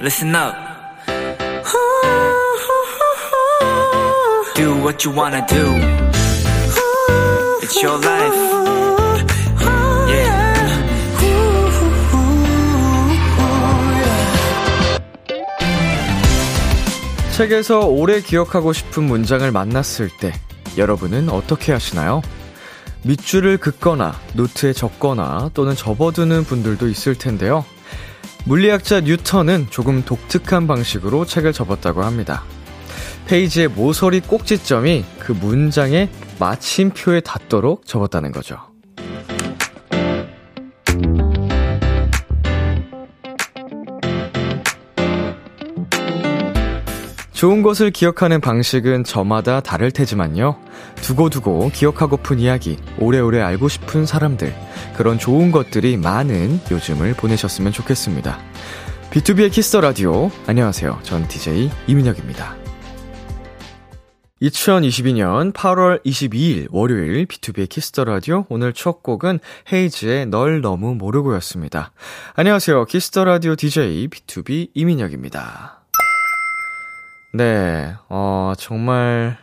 listen up. Do what you wanna do. It's your life. Yeah. 책에서 오래 기억하고 싶은 문장을 만났을 때 여러분은 어떻게 하시나요? 밑줄을 긋거나 노트에 적거나 또는 접어두는 분들도 있을 텐데요. 물리학자 뉴턴은 조금 독특한 방식으로 책을 접었다고 합니다. 페이지의 모서리 꼭지점이 그 문장의 마침표에 닿도록 접었다는 거죠. 좋은 것을 기억하는 방식은 저마다 다를 테지만요. 두고두고 기억하고픈 이야기, 오래오래 알고 싶은 사람들, 그런 좋은 것들이 많은 요즘을 보내셨으면 좋겠습니다. 비투비의 키스 더 라디오. 안녕하세요. 전 DJ 이민혁입니다. 2022년 8월 22일 월요일 비투비의 키스 더 라디오 오늘 첫 곡은 헤이즈의 널 너무 모르고였습니다. 안녕하세요. 키스 더 라디오 DJ B2B 이민혁입니다. 네, 어, 정말,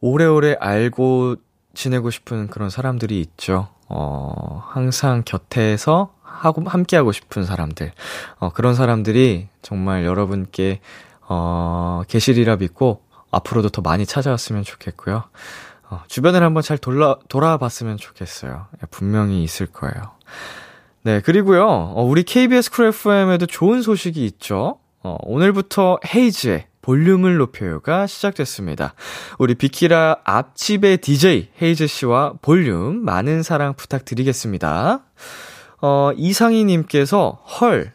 오래오래 알고 지내고 싶은 그런 사람들이 있죠. 어, 항상 곁에서 하고, 함께하고 싶은 사람들. 어, 그런 사람들이 정말 여러분께, 어, 계시리라 믿고, 앞으로도 더 많이 찾아왔으면 좋겠고요. 어, 주변을 한번 잘 돌아, 돌아봤으면 좋겠어요. 분명히 있을 거예요. 네, 그리고요, 어, 우리 KBS 쿨 FM에도 좋은 소식이 있죠. 어, 오늘부터 헤이즈의 볼륨을 높여요가 시작됐습니다. 우리 비키라 앞집의 DJ 헤이즈 씨와 볼륨 많은 사랑 부탁드리겠습니다. 어, 이상희님께서 헐,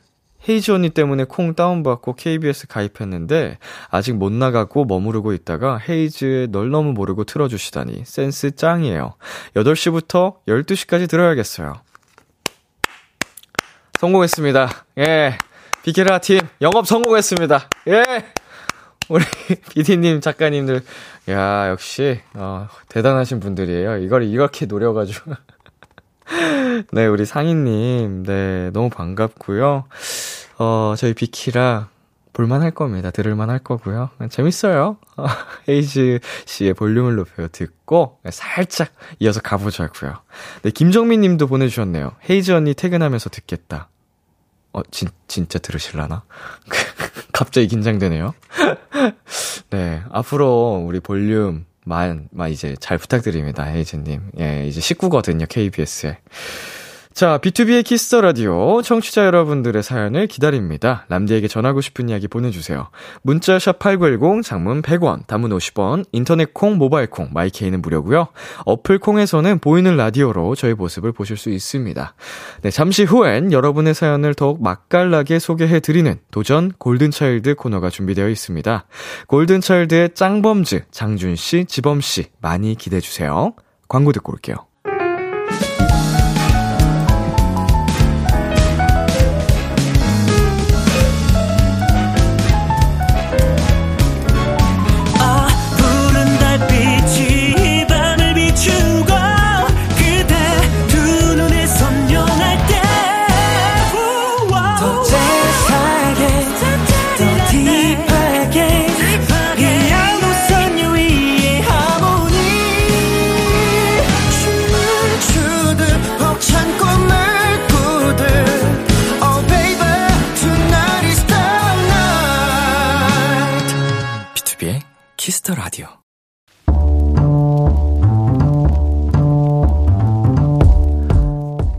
헤이즈 언니 때문에 콩 다운받고 KBS 가입했는데 아직 못 나가고 머무르고 있다가 헤이즈의 널 너무 모르고 틀어주시다니 센스 짱이에요. 8시부터 12시까지 들어야겠어요. 성공했습니다. 예. 비키라 팀 영업 성공했습니다. 예. 우리 비디님 작가님들 야 역시 어, 대단하신 분들이에요. 이걸 이렇게 노려가지고 네 우리 상희님 네 너무 반갑고요. 어 저희 비키라 볼만할 겁니다. 들을만 할 거고요. 재밌어요. 헤이즈 씨의 볼륨을 높여 듣고 살짝 이어서 가보자고요. 네 김정민 님도 보내주셨네요. 헤이즈 언니 퇴근하면서 듣겠다. 어, 진, 진짜 들으실라나? 갑자기 긴장되네요. 네, 앞으로 우리 볼륨 만, 만 이제 잘 부탁드립니다, 헤이즈님. 예, 이제 식구거든요, KBS에. 자, 비투비의 키스 더 라디오 청취자 여러분들의 사연을 기다립니다. 람디에게 전하고 싶은 이야기 보내주세요. 문자 샵 8910, 장문 100원, 단문 50원, 인터넷 콩, 모바일 콩, 마이케이는 무료고요. 어플 콩에서는 보이는 라디오로 저희 모습을 보실 수 있습니다. 네, 잠시 후엔 여러분의 사연을 더욱 맛깔나게 소개해드리는 도전 골든차일드 코너가 준비되어 있습니다. 골든차일드의 짱범즈, 장준 씨, 지범 씨 많이 기대해 주세요. 광고 듣고 올게요.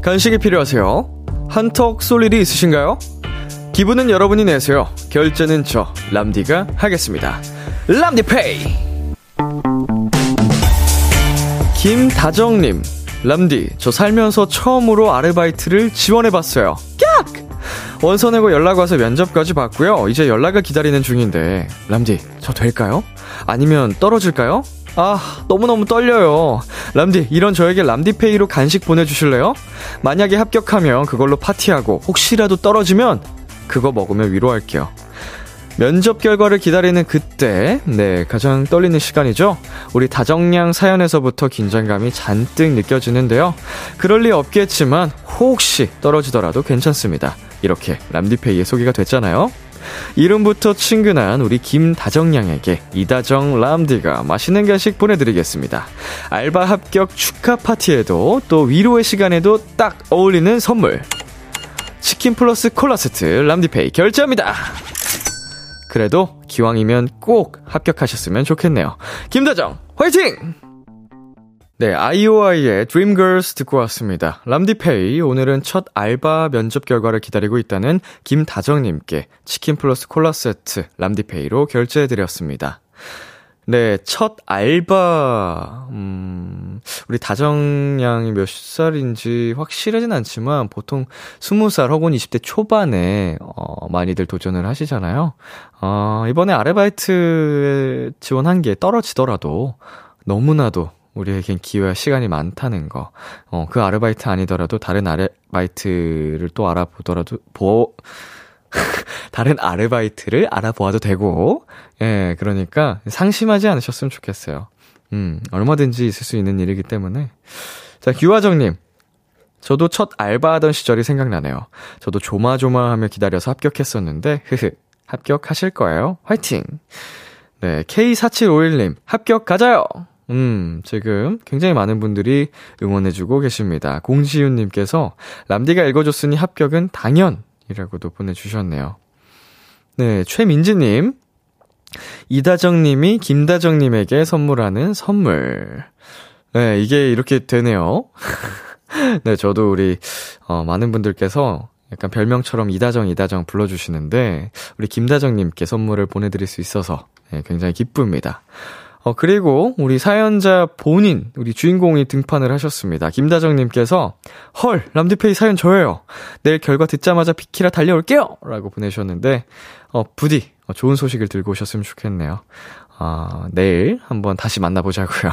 간식이 필요하세요? 한턱 쏠 일이 있으신가요? 기분은 여러분이 내세요. 결제는 저 람디가 하겠습니다. 람디페이. 김다정님, 람디, 저 살면서 처음으로 아르바이트를 지원해봤어요. 깍! 원서 내고 연락 와서 면접까지 봤고요. 이제 연락을 기다리는 중인데, 람디, 저 될까요? 아니면 떨어질까요? 아, 너무너무 떨려요. 람디, 이런 저에게 람디페이로 간식 보내주실래요? 만약에 합격하면 그걸로 파티하고, 혹시라도 떨어지면 그거 먹으면 위로할게요. 면접 결과를 기다리는 그때, 네, 가장 떨리는 시간이죠? 우리 다정량 사연에서부터 긴장감이 잔뜩 느껴지는데요. 그럴 리 없겠지만, 혹시 떨어지더라도 괜찮습니다. 이렇게 람디페이에 소개가 됐잖아요. 이름부터 친근한 우리 김다정 양에게 이다정 람디가 맛있는 간식 보내드리겠습니다. 알바 합격 축하 파티에도 또 위로의 시간에도 딱 어울리는 선물. 치킨 플러스 콜라 세트 람디페이 결제합니다. 그래도 기왕이면 꼭 합격하셨으면 좋겠네요. 김다정, 화이팅! 네, 아이오아이의 Dreamgirls 듣고 왔습니다. 람디페이, 오늘은 첫 알바 면접 결과를 기다리고 있다는 김다정님께 치킨 플러스 콜라 세트 람디페이로 결제해드렸습니다. 네, 첫 알바, 음, 우리 다정 양이 몇 살인지 확실하진 않지만 보통 20살 혹은 20대 초반에, 어, 많이들 도전을 하시잖아요. 어, 이번에 아르바이트에 지원한 게 떨어지더라도 너무나도 우리에겐 기회와 시간이 많다는 거. 어, 그 아르바이트 아니더라도 다른 아르바이트를 또 알아보더라도, 보, 다른 아르바이트를 알아보아도 되고, 예, 그러니까 상심하지 않으셨으면 좋겠어요. 음, 얼마든지 있을 수 있는 일이기 때문에. 자, 규화정님. 저도 첫 알바하던 시절이 생각나네요. 저도 조마조마하며 기다려서 합격했었는데, 흐흐, 합격하실 거예요. 화이팅! 네, K4751님, 합격 가자요! 음, 지금 굉장히 많은 분들이 응원해주고 계십니다. 공지윤님께서 람디가 읽어줬으니 합격은 당연 이라고도 보내주셨네요. 네, 최민지님. 이다정님이 김다정님에게 선물하는 선물. 네, 이게 이렇게 되네요. 네, 저도 우리, 어, 많은 분들께서 약간 별명처럼 이다정, 이다정 불러주시는데, 우리 김다정님께 선물을 보내드릴 수 있어서 네, 굉장히 기쁩니다. 어, 그리고 우리 사연자 본인, 우리 주인공이 등판을 하셨습니다. 김다정님께서, 헐, 람디페이 사연 저예요. 내일 결과 듣자마자 비키라 달려올게요! 라고 보내셨는데, 어, 부디, 어, 좋은 소식을 들고 오셨으면 좋겠네요. 어, 내일 한번 다시 만나보자고요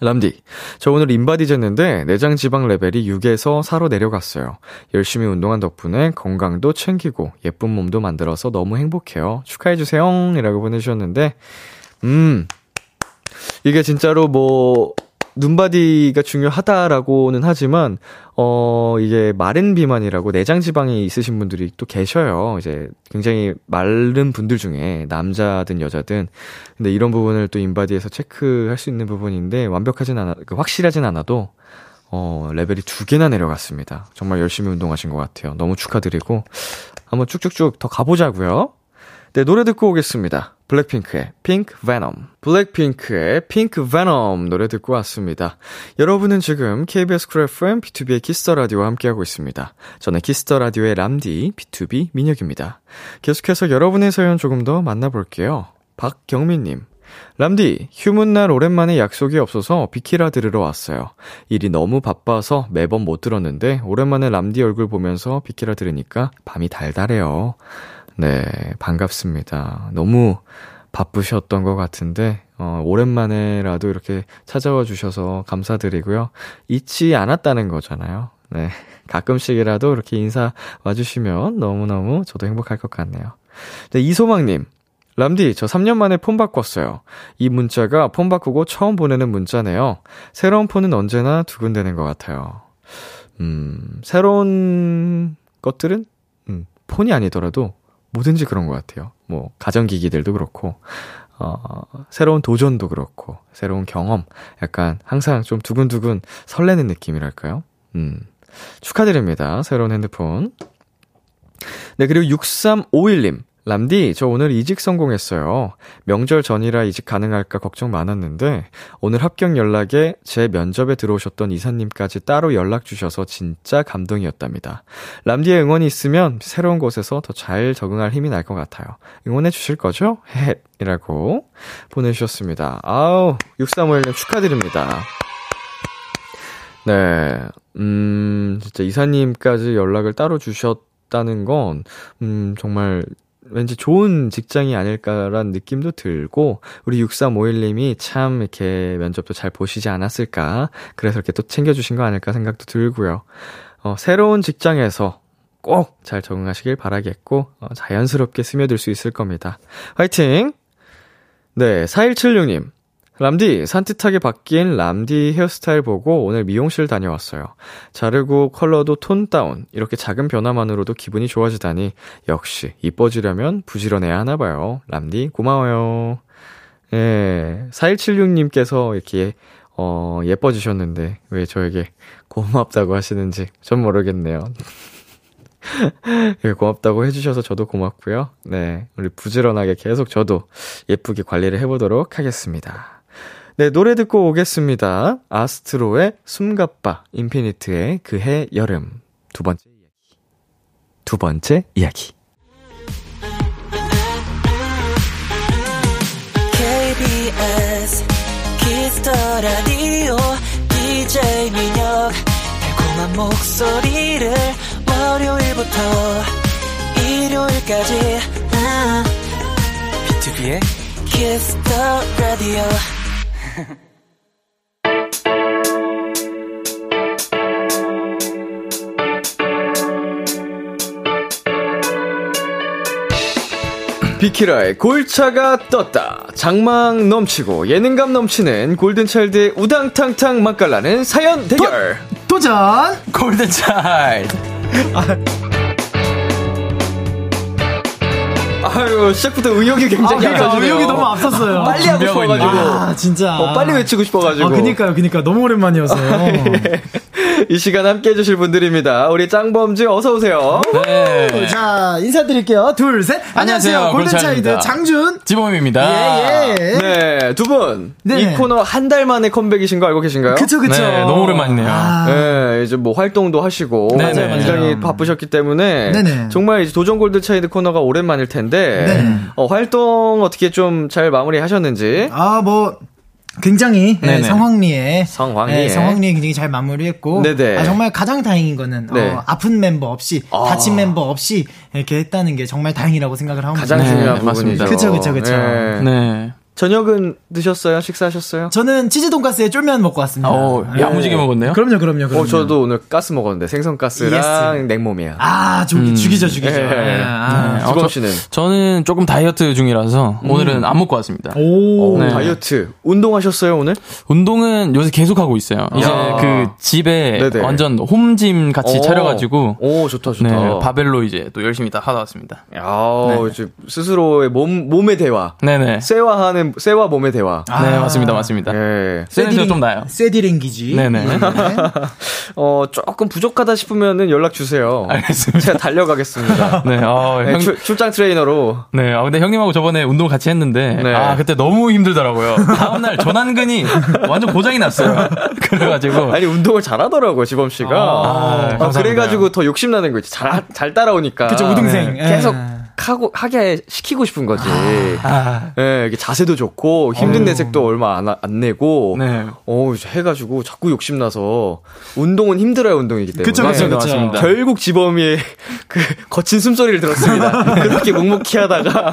람디, 저 오늘 인바디 쟀는데 내장 지방 레벨이 6에서 4로 내려갔어요. 열심히 운동한 덕분에 건강도 챙기고 예쁜 몸도 만들어서 너무 행복해요. 축하해주세요. 이라고 보내주셨는데, 음, 이게 진짜로 뭐, 눈바디가 중요하다라고는 하지만, 어, 이게 마른 비만이라고 내장 지방이 있으신 분들이 또 계셔요. 이제 굉장히 마른 분들 중에 남자든 여자든. 근데 이런 부분을 또 인바디에서 체크할 수 있는 부분인데 완벽하진 않아, 그 확실하진 않아도 어, 레벨이 두 개나 내려갔습니다. 정말 열심히 운동하신 것 같아요. 너무 축하드리고 한번 쭉쭉쭉 더 가보자고요. 네, 노래 듣고 오겠습니다. 블랙핑크의 Pink Venom. 블랙핑크의 Pink Venom 노래 듣고 왔습니다. 여러분은 지금 KBS Cool FM BTOB의 키스 더 라디오와 함께하고 있습니다. 저는 키스 더 라디오의 람디 BTOB 민혁입니다. 계속해서 여러분의 사연 조금 더 만나볼게요. 박경민님. 람디, 휴무 날 오랜만에 약속이 없어서 비키라 들으러 왔어요. 일이 너무 바빠서 매번 못 들었는데, 오랜만에 람디 얼굴 보면서 비키라 들으니까 밤이 달달해요. 네, 반갑습니다. 너무 바쁘셨던 것 같은데, 어, 오랜만에라도 이렇게 찾아와 주셔서 감사드리고요. 잊지 않았다는 거잖아요. 네. 가끔씩이라도 이렇게 인사 와주시면 너무너무 저도 행복할 것 같네요. 네, 이소망님. 람디, 저 3년 만에 폰 바꿨어요. 이 문자가 폰 바꾸고 처음 보내는 문자네요. 새로운 폰은 언제나 두근대는 것 같아요. 음, 새로운 것들은, 음, 폰이 아니더라도 뭐든지 그런 것 같아요. 뭐, 가전기기들도 그렇고, 어, 새로운 도전도 그렇고, 새로운 경험, 약간 항상 좀 두근두근 설레는 느낌이랄까요? 음, 축하드립니다. 새로운 핸드폰. 네, 그리고 6351님. 람디, 저 오늘 이직 성공했어요. 명절 전이라 이직 가능할까 걱정 많았는데, 오늘 합격 연락에 제 면접에 들어오셨던 이사님까지 따로 연락 주셔서 진짜 감동이었답니다. 람디의 응원이 있으면 새로운 곳에서 더 잘 적응할 힘이 날 것 같아요. 응원해 주실 거죠? 헷! 이라고 보내주셨습니다. 아우, 6351님 축하드립니다. 네, 음, 진짜 이사님까지 연락을 따로 주셨다는 건, 음, 정말 왠지 좋은 직장이 아닐까라는 느낌도 들고, 우리 6351님이 참 이렇게 면접도 잘 보시지 않았을까. 그래서 이렇게 또 챙겨주신 거 아닐까 생각도 들고요. 어, 새로운 직장에서 꼭 잘 적응하시길 바라겠고, 어, 자연스럽게 스며들 수 있을 겁니다. 화이팅! 네, 4176님. 람디, 산뜻하게 바뀐 람디 헤어스타일 보고 오늘 미용실 다녀왔어요. 자르고 컬러도 톤 다운. 이렇게 작은 변화만으로도 기분이 좋아지다니. 역시, 이뻐지려면 부지런해야 하나 봐요. 람디, 고마워요. 예, 4176님께서 이렇게, 어, 예뻐지셨는데, 왜 저에게 고맙다고 하시는지 전 모르겠네요. 예, 고맙다고 해주셔서 저도 고맙고요. 네, 우리 부지런하게 계속 저도 예쁘게 관리를 해보도록 하겠습니다. 네, 노래 듣고 오겠습니다. 아스트로의 숨가빠, 인피니트의 그해 여름. 두 번째 이야기. 두 번째 이야기. KBS 키스터 라디오 DJ 민혁 달콤한 목소리를 월요일부터 일요일까지 아, 비투비의 키스터 라디오 비키라의 골차가 떴다. 장망 넘치고 예능감 넘치는 골든차일드의 우당탕탕 맛깔나는 사연 대결. 도 전! 골든차일드. 아유, 시작부터 의욕이 굉장히 아, 그러니까. 의욕이 너무 앞섰어요. 빨리 하고 싶어가지고. 아, 진짜. 어, 빨리 외치고 싶어가지고. 아, 그니까요, 그니까. 너무 오랜만이어서요. 이 시간 함께 해주실 분들입니다. 우리 짱범지 어서오세요. 네. 자, 인사드릴게요. 둘, 셋. 안녕하세요. 안녕하세요. 골든차이드. 장준. 지범입니다. 예, 예. 네, 두 분. 네. 이 코너 한 달 만에 컴백이신 거 알고 계신가요? 그쵸, 그쵸. 네, 너무 오랜만이네요. 아, 네, 이제 뭐 활동도 하시고 네네. 맞아요, 굉장히 맞아요. 바쁘셨기 때문에 네네. 정말 이제 도전 골드 차이드 코너가 오랜만일 텐데 네네. 어, 활동 어떻게 좀 잘 마무리 하셨는지 아, 뭐. 굉장히 네. 성황리에 성황리에. 네, 성황리에 굉장히 잘 마무리했고 네네. 아, 정말 가장 다행인 거는 네. 어, 아픈 멤버 없이 아. 다친 멤버 없이 이렇게 했다는 게 정말 다행이라고 생각을 하고 가장 네, 중요한 맞습니다. 부분이죠. 그쵸, 그쵸, 그쵸. 네. 네. 저녁은 드셨어요? 식사하셨어요? 저는 치즈 돈가스에 쫄면 먹고 왔습니다. 어, 네. 야무지게 먹었네요. 그럼요, 그럼요, 그럼요. 어, 저도 오늘 가스 먹었는데 생선 가스랑 냉모미야. 아, 저기 죽이죠, 죽이죠. 예. 예, 아. 네. 저- 씨는 저 는 조금 다이어트 중이라서 오늘은 안 먹고 왔습니다. 오. 어, 네. 다이어트 운동하셨어요 오늘? 운동은 요새 계속 하고 있어요. 이제 야. 그 집에 네네. 완전 홈짐 같이 어. 차려가지고 오 좋다 좋다. 네, 바벨로 이제 또 열심히 다 하다 왔습니다. 야, 네. 이제 스스로의 몸 몸의 대화, 네네. 쇠와하는 쇠와 몸의 대화. 네, 맞습니다, 맞습니다. 예. 세는지가 좀 나요. 쇠디랭기지. 네네. 어 조금 부족하다 싶으면은 연락 주세요. 알겠습니다. 제가 달려가겠습니다. 네, 어, 네, 형, 출, 출장 트레이너로. 네, 아, 근데 형님하고 저번에 운동 같이 했는데, 네. 아, 그때 너무 힘들더라고요. 다음날 전완근이 완전 고장이 났어요. 그래가지고. 아니 운동을 잘하더라고요 지범 씨가. 아, 어, 감사합니다. 그래가지고 더 욕심 나는 거지. 잘 잘 따라오니까. 그쵸, 우등생. 네, 계속 예. 하고 하게 시키고 싶은 거지. 아, 예, 이게 자세도 좋고 힘든. 내색도 얼마 안, 안 내고. 네. 어, 해가지고 자꾸 욕심 나서 운동은 힘들어요 운동이기 때문에. 그쵸, 그쵸, 그쵸. 맞습니다. 결국 지범이의 그 거친 숨소리를 들었습니다. 그렇게 묵묵히 하다가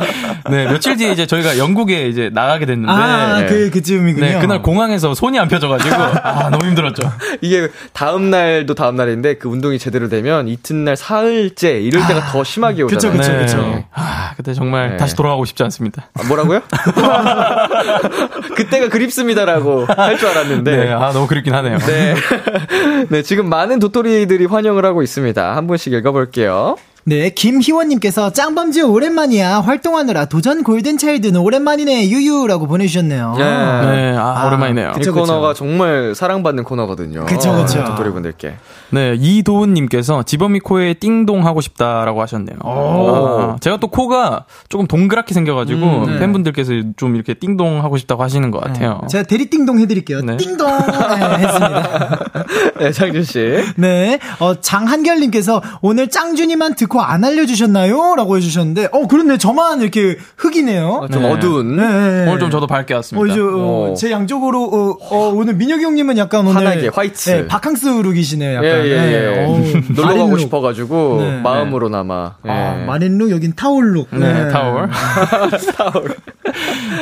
네, 며칠 뒤에 이제 저희가 영국에 이제 나가게 됐는데. 아, 네. 그, 그쯤이군요. 네, 그날 공항에서 손이 안 펴져가지고, 아, 너무 힘들었죠. 이게 다음 날도 다음 날인데 그 운동이 제대로 되면 이튿날 사흘째 이럴 때가 더 심하게 그쵸, 오잖아요. 그쵸, 네. 그쵸. 아, 그때 정말 네. 다시 돌아가고 싶지 않습니다. 아, 뭐라고요? 그때가 그립습니다라고 할 줄 알았는데. 네, 아, 너무 그립긴 하네요. 네. 네, 지금 많은 도토리들이 환영을 하고 있습니다. 한 분씩 읽어볼게요. 네, 김희원님께서 짱범지 오랜만이야. 활동하느라 도전 골든차일드는 오랜만이네. 유유라고 보내주셨네요. 네. 네, 아, 아, 오랜만이네요. 이 그쵸, 그쵸. 코너가 정말 사랑받는 코너거든요. 그쵸, 그쵸. 도토리 분들께. 네, 이도훈님께서 지범이 코에 띵동 하고 싶다라고 하셨네요. 아, 제가 또 코가 조금 동그랗게 생겨가지고 음, 네. 팬분들께서 좀 이렇게 띵동 하고 싶다고 하시는 것 같아요. 제가 대리 띵동 해드릴게요. 네. 띵동! 네, 했습니다. 네, 장준 씨. 네, 어, 장한결님께서 오늘 짱준이만 듣고 디스코 안 알려주셨나요? 라고 해주셨는데, 어, 그렇네. 저만 이렇게 흑이네요. 아, 좀 네. 어두운. 네, 네. 오늘 좀 저도 밝게 어, 왔습니다. 이제, 어, 오. 제 양쪽으로, 어, 어, 오늘 민혁이 형님은 약간 오늘. 환하게, 화이트. 네, 바캉스 룩이시네요, 예, 약간. 예, 예. 네, 어우, 놀러 가고 룩. 싶어가지고, 네. 마음으로나마. 예. 아, 마린 룩, 여긴 타올 룩. 네, 타월.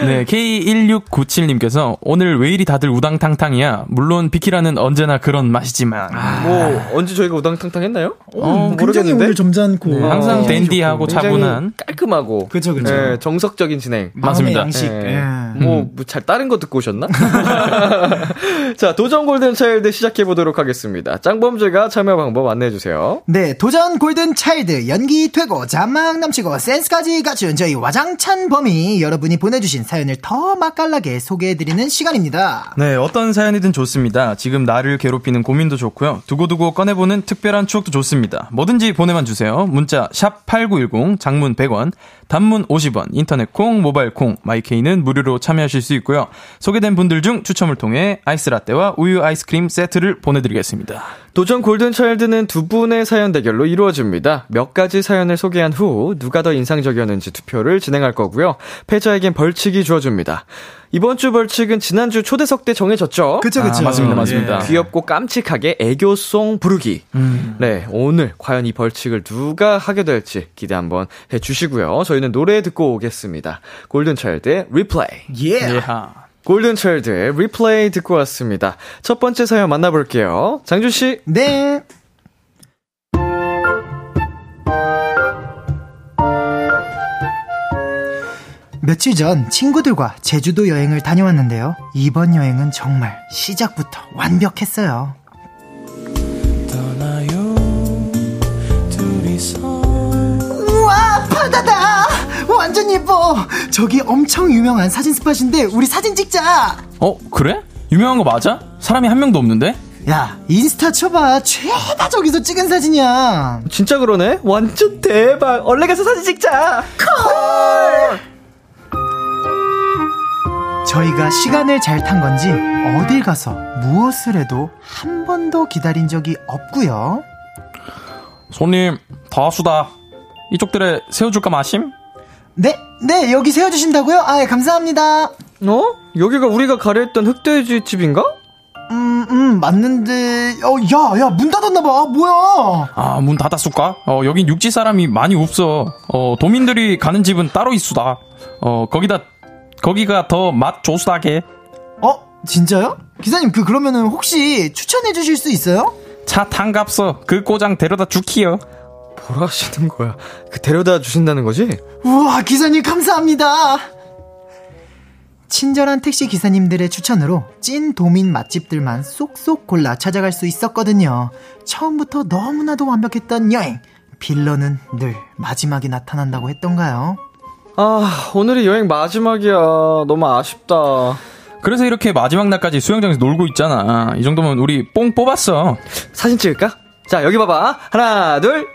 네, K1697님께서 오늘 왜 이리 다들 우당탕탕이야? 물론 비키라는 언제나 그런 맛이지만. 뭐, 언제 저희가 우당탕탕 했나요? 어, 굉장히 모르겠는데? 오늘 점잖고. 네, 항상 어, 댄디하고 굉장히 차분한. 깔끔하고. 그쵸, 그쵸. 예, 정석적인 진행. 맞습니다. 양식. 예. 예. 뭐, 뭐, 잘 다른 거 듣고 오셨나? 자, 도전 골든 차일드 시작해보도록 하겠습니다. 짱범즈가 참여 방법 안내해주세요. 네, 도전 골든 차일드 연기 되고 잔망 넘치고 센스까지 갖춘 저희 와장찬 범이 여러분이 보내주신 사연을 더 맛깔나게 소개해드리는 시간입니다. 네, 어떤 사연이든 좋습니다. 지금 나를 괴롭히는 고민도 좋고요. 두고두고 꺼내보는 특별한 추억도 좋습니다. 뭐든지 보내만 주세요. 문자 샵 #8910 장문 100원, 단문 50원, 인터넷 콩, 모바일 콩, 마이케이는 무료로 참여하실 수 있고요. 소개된 분들 중 추첨을 통해 아이스 라떼와 우유 아이스크림 세트를 보내드리겠습니다. 도전 골든차일드는 두 분의 사연 대결로 이루어집니다. 몇 가지 사연을 소개한 후 누가 더 인상적이었는지 투표를 진행할 거고요. 패자에겐 벌칙이 주어집니다. 이번 주 벌칙은 지난주 초대석 때 정해졌죠? 그쵸, 그쵸. 아, 맞습니다, 맞습니다. 예. 귀엽고 깜찍하게 애교송 부르기. 음. 네, 오늘 과연 이 벌칙을 누가 하게 될지 기대 한번 해주시고요. 저희는 노래 듣고 오겠습니다. 골든차일드의 리플레이. 예. 예하. 골든차일드의 리플레이 듣고 왔습니다. 첫 번째 사연 만나볼게요. 장준씨. 네. 며칠 전 친구들과 제주도 여행을 다녀왔는데요. 이번 여행은 정말 시작부터 완벽했어요. 우와, 바다다! 완전 예뻐! 저기 엄청 유명한 사진 스팟인데, 우리 사진 찍자! 어, 그래? 유명한 거 맞아? 사람이 한 명도 없는데? 야, 인스타 쳐봐. 죄다 저기서 찍은 사진이야. 진짜 그러네? 완전 대박. 얼른 가서 사진 찍자. 저희가 시간을 잘 탄 건지 어딜 가서 무엇을 해도 한 번도 기다린 적이 없고요. 손님, 다 수다. 이쪽들에 세워줄까 마심? 네, 네 여기 세워주신다고요? 아, 예, 감사합니다. 어? 여기가 우리가 가려 했던 흑돼지 집인가? 음, 음, 맞는데, 어, 야, 야, 문 닫았나봐. 뭐야? 아, 문 닫았을까? 어, 여긴 육지 사람이 많이 없어. 어, 도민들이 가는 집은 따로 있수다. 어, 거기다, 거기가 더맛 좋수다게. 어, 진짜요? 기사님, 그, 그러면은 혹시 추천해 주실 수 있어요? 차 탄갑서. 그 꼬장 데려다 주키요. 뭐라 하시는 거야? 그 데려다 주신다는 거지? 우와, 기사님 감사합니다. 친절한 택시 기사님들의 추천으로 찐 도민 맛집들만 쏙쏙 골라 찾아갈 수 있었거든요. 처음부터 너무나도 완벽했던 여행. 빌런은 늘 마지막에 나타난다고 했던가요? 아, 오늘이 여행 마지막이야. 너무 아쉽다. 그래서 이렇게 마지막 날까지 수영장에서 놀고 있잖아. 이 정도면 우리 뽕 뽑았어. 사진 찍을까? 자, 여기 봐봐. 하나, 둘.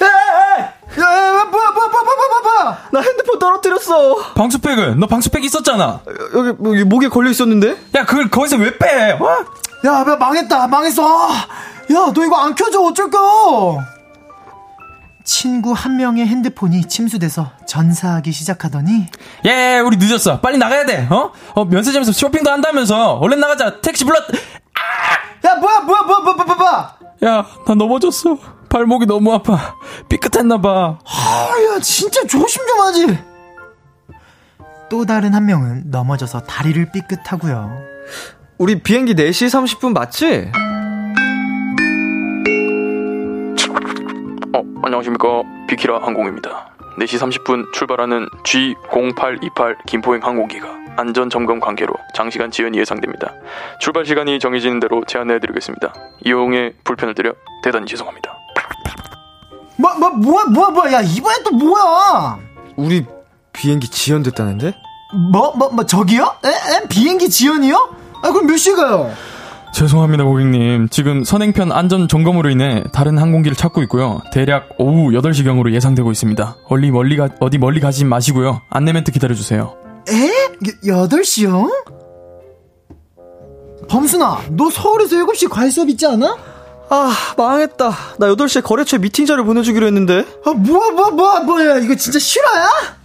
야, 야, 뭐야, 뭐야, 뭐야, 뭐야, 뭐야, 뭐야! 나 핸드폰 떨어뜨렸어. 방수팩은? 너 방수팩 있었잖아. 여기, 뭐, 여기 목에 걸려 있었는데? 야, 그걸 거기서 왜 빼? 어? 야, 야, 망했다, 망했어. 아, 야, 너 이거 안 켜줘, 어쩔까? 친구 한 명의 핸드폰이 침수돼서 전사하기 시작하더니 예, 우리 늦었어. 빨리 나가야 돼. 어? 어, 면세점에서 쇼핑도 한다면서. 얼른 나가자. 택시 불렀. 야, 뭐야, 뭐야, 뭐야, 뭐야, 뭐야, 뭐야! 야, 나 넘어졌어. 발목이 너무 아파. 삐끗했나봐. 아, 야, 진짜 조심 좀 하지. 또 다른 한 명은 넘어져서 다리를 삐끗하고요. 우리 비행기 4시 30분 맞지? 어, 안녕하십니까. 비키라 항공입니다. 4시 30분 출발하는 G0828 김포행 항공기가 안전 점검 관계로 장시간 지연이 예상됩니다. 출발 시간이 정해지는 대로 제안해 드리겠습니다. 이용에 불편을 드려 대단히 죄송합니다. 뭐, 뭐, 뭐야, 뭐야, 뭐야, 야, 이번엔 또 뭐야? 우리 비행기 지연됐다는데? 뭐, 뭐, 뭐, 저기요? 에, 에? 비행기 지연이요? 아, 그럼 몇 시에 가요? 죄송합니다, 고객님. 지금 선행편 안전 점검으로 인해 다른 항공기를 찾고 있고요. 대략 오후 8시경으로 예상되고 있습니다. 어디 멀리 가, 어디 멀리 가지 마시고요. 안내 멘트 기다려주세요. 에? 여, 8시요? 범순아, 너 서울에서 7시 과외 수업 있지 않아? 아, 망했다. 나 8시에 거래처에 미팅 자료 보내주기로 했는데. 아, 뭐야, 뭐야, 뭐야, 뭐야. 이거 진짜 실화야?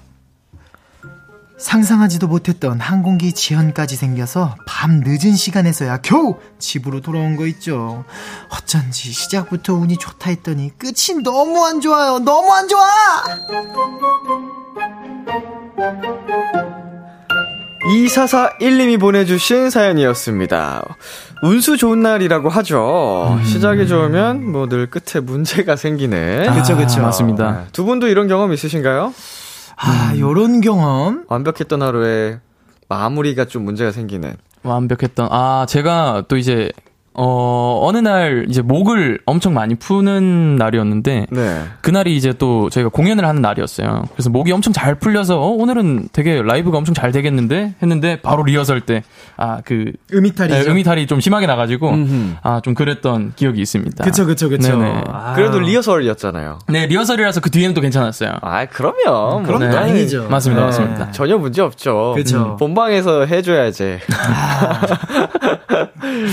상상하지도 못했던 항공기 지연까지 생겨서 밤 늦은 시간에서야 겨우 집으로 돌아온 거 있죠. 어쩐지 시작부터 운이 좋다 했더니 끝이 너무 안 좋아요. 너무 안 좋아! 2441님이 보내주신 사연이었습니다. 운수 좋은 날이라고 하죠. 음. 시작이 좋으면 뭐 늘 끝에 문제가 생기네. 그쵸, 그쵸. 아, 맞습니다. 네. 두 분도 이런 경험 있으신가요? 아, 요런 경험. 완벽했던 하루에 마무리가 좀 문제가 생기는. 완벽했던 아 제가 또 이제 어 어느 날 이제 목을 엄청 많이 푸는 날이었는데 네. 그날이 이제 또 저희가 공연을 하는 날이었어요. 그래서 목이 엄청 잘 풀려서 어, 오늘은 되게 라이브가 엄청 잘 되겠는데 했는데 바로 리허설 때 아 그 음이탈이죠. 음이탈이 좀 심하게 나 가지고 음흠. 아좀 그랬던 기억이 있습니다. 그쵸, 그쵸, 그쵸. 네네. 아. 그래도 리허설이었잖아요. 네 리허설이라서 그 뒤에는 또 괜찮았어요. 아, 그러면. 그럼 네. 다행이죠. 맞습니다, 네. 맞습니다. 전혀 문제 없죠. 그쵸. 음, 본방에서 해 줘야지.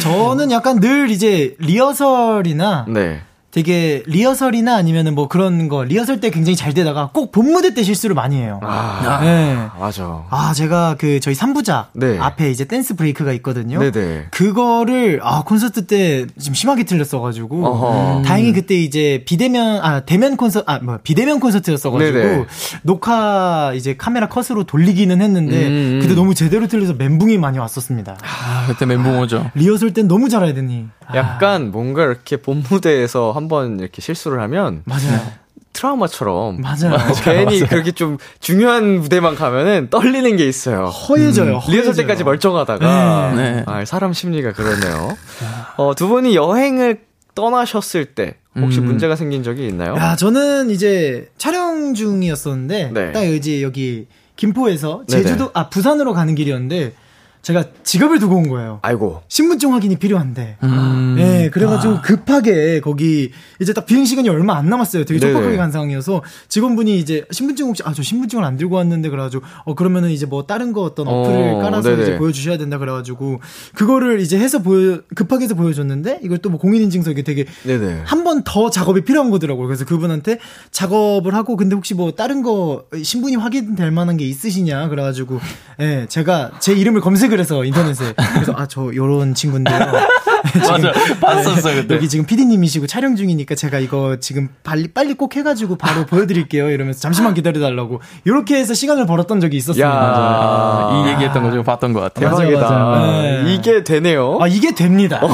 저는 약간 늘 이제 리허설이나 네. 되게 리허설이나 아니면은 뭐 그런 거 리허설 때 굉장히 잘 되다가 꼭 본 무대 때 실수를 많이 해요. 아, 네. 맞아. 아, 제가 그 저희 3부작 네. 앞에 이제 dance break가 있거든요. 네네. 그거를 아 콘서트 때 좀 심하게 틀렸어가지고 어허. 다행히 그때 이제 비대면 아 대면 콘서트 아 뭐 비대면 콘서트였어가지고 네네. 녹화 이제 카메라 컷으로 돌리기는 했는데 음. 그때 너무 제대로 틀려서 멘붕이 많이 왔었습니다. 아 그때 멘붕 오죠. 리허설 땐 너무 잘해야 되니. 아, 약간 뭔가 이렇게 본 무대에서 한번 이렇게 실수를 하면 맞아요. 트라우마처럼 맞아요. 어, 괜히 그렇게 좀 중요한 무대만 가면은 떨리는 게 있어요. 허해져요. 음, 리허설. 때까지 멀쩡하다가 네. 네. 아, 사람 심리가 그러네요. 어, 두 분이 여행을 떠나셨을 때 혹시 음. 문제가 생긴 적이 있나요? 야, 저는 이제 촬영 중이었었는데 네. 딱 이제 여기 김포에서 네네. 제주도 아 부산으로 가는 길이었는데 제가 지갑을 두고 온 거예요. 아이고. 신분증 확인이 필요한데. 음. 네, 그래가지고 급하게 거기 이제 딱 비행 시간이 얼마 안 남았어요. 되게 네네. 촉박하게 간 상황이어서 직원분이 이제 신분증 혹시 아 저 신분증을 안 들고 왔는데 그래가지고 어 그러면은 이제 뭐 다른 거 어떤 어플을 어, 깔아서 네네. 이제 보여주셔야 된다 그래가지고 그거를 이제 해서 보여 급하게 해서 보여줬는데 이걸 또 뭐 공인인증서 이게 되게. 한 번 더 작업이 필요한 거더라고요. 그래서 그분한테 작업을 하고 근데 혹시 뭐 다른 거 신분이 확인될 만한 게 있으시냐 그래가지고 예 제가 제 이름을 검색 을 해서 인터넷에 그래서 아 저 요런 친구인데요. 맞아 봤었어 그때. 여기 지금 PD님이시고 촬영 중이니까 제가 이거 지금 빨리 빨리 꼭 해가지고 바로 보여드릴게요. 이러면서 잠시만 기다려달라고 이렇게 해서 시간을 벌었던 적이 있었습니다. 야. 아, 이 얘기했던 거 좀 봤던 것 같아요. 맞아, 대박이다. 맞아. 네. 이게 되네요. 아 이게 됩니다.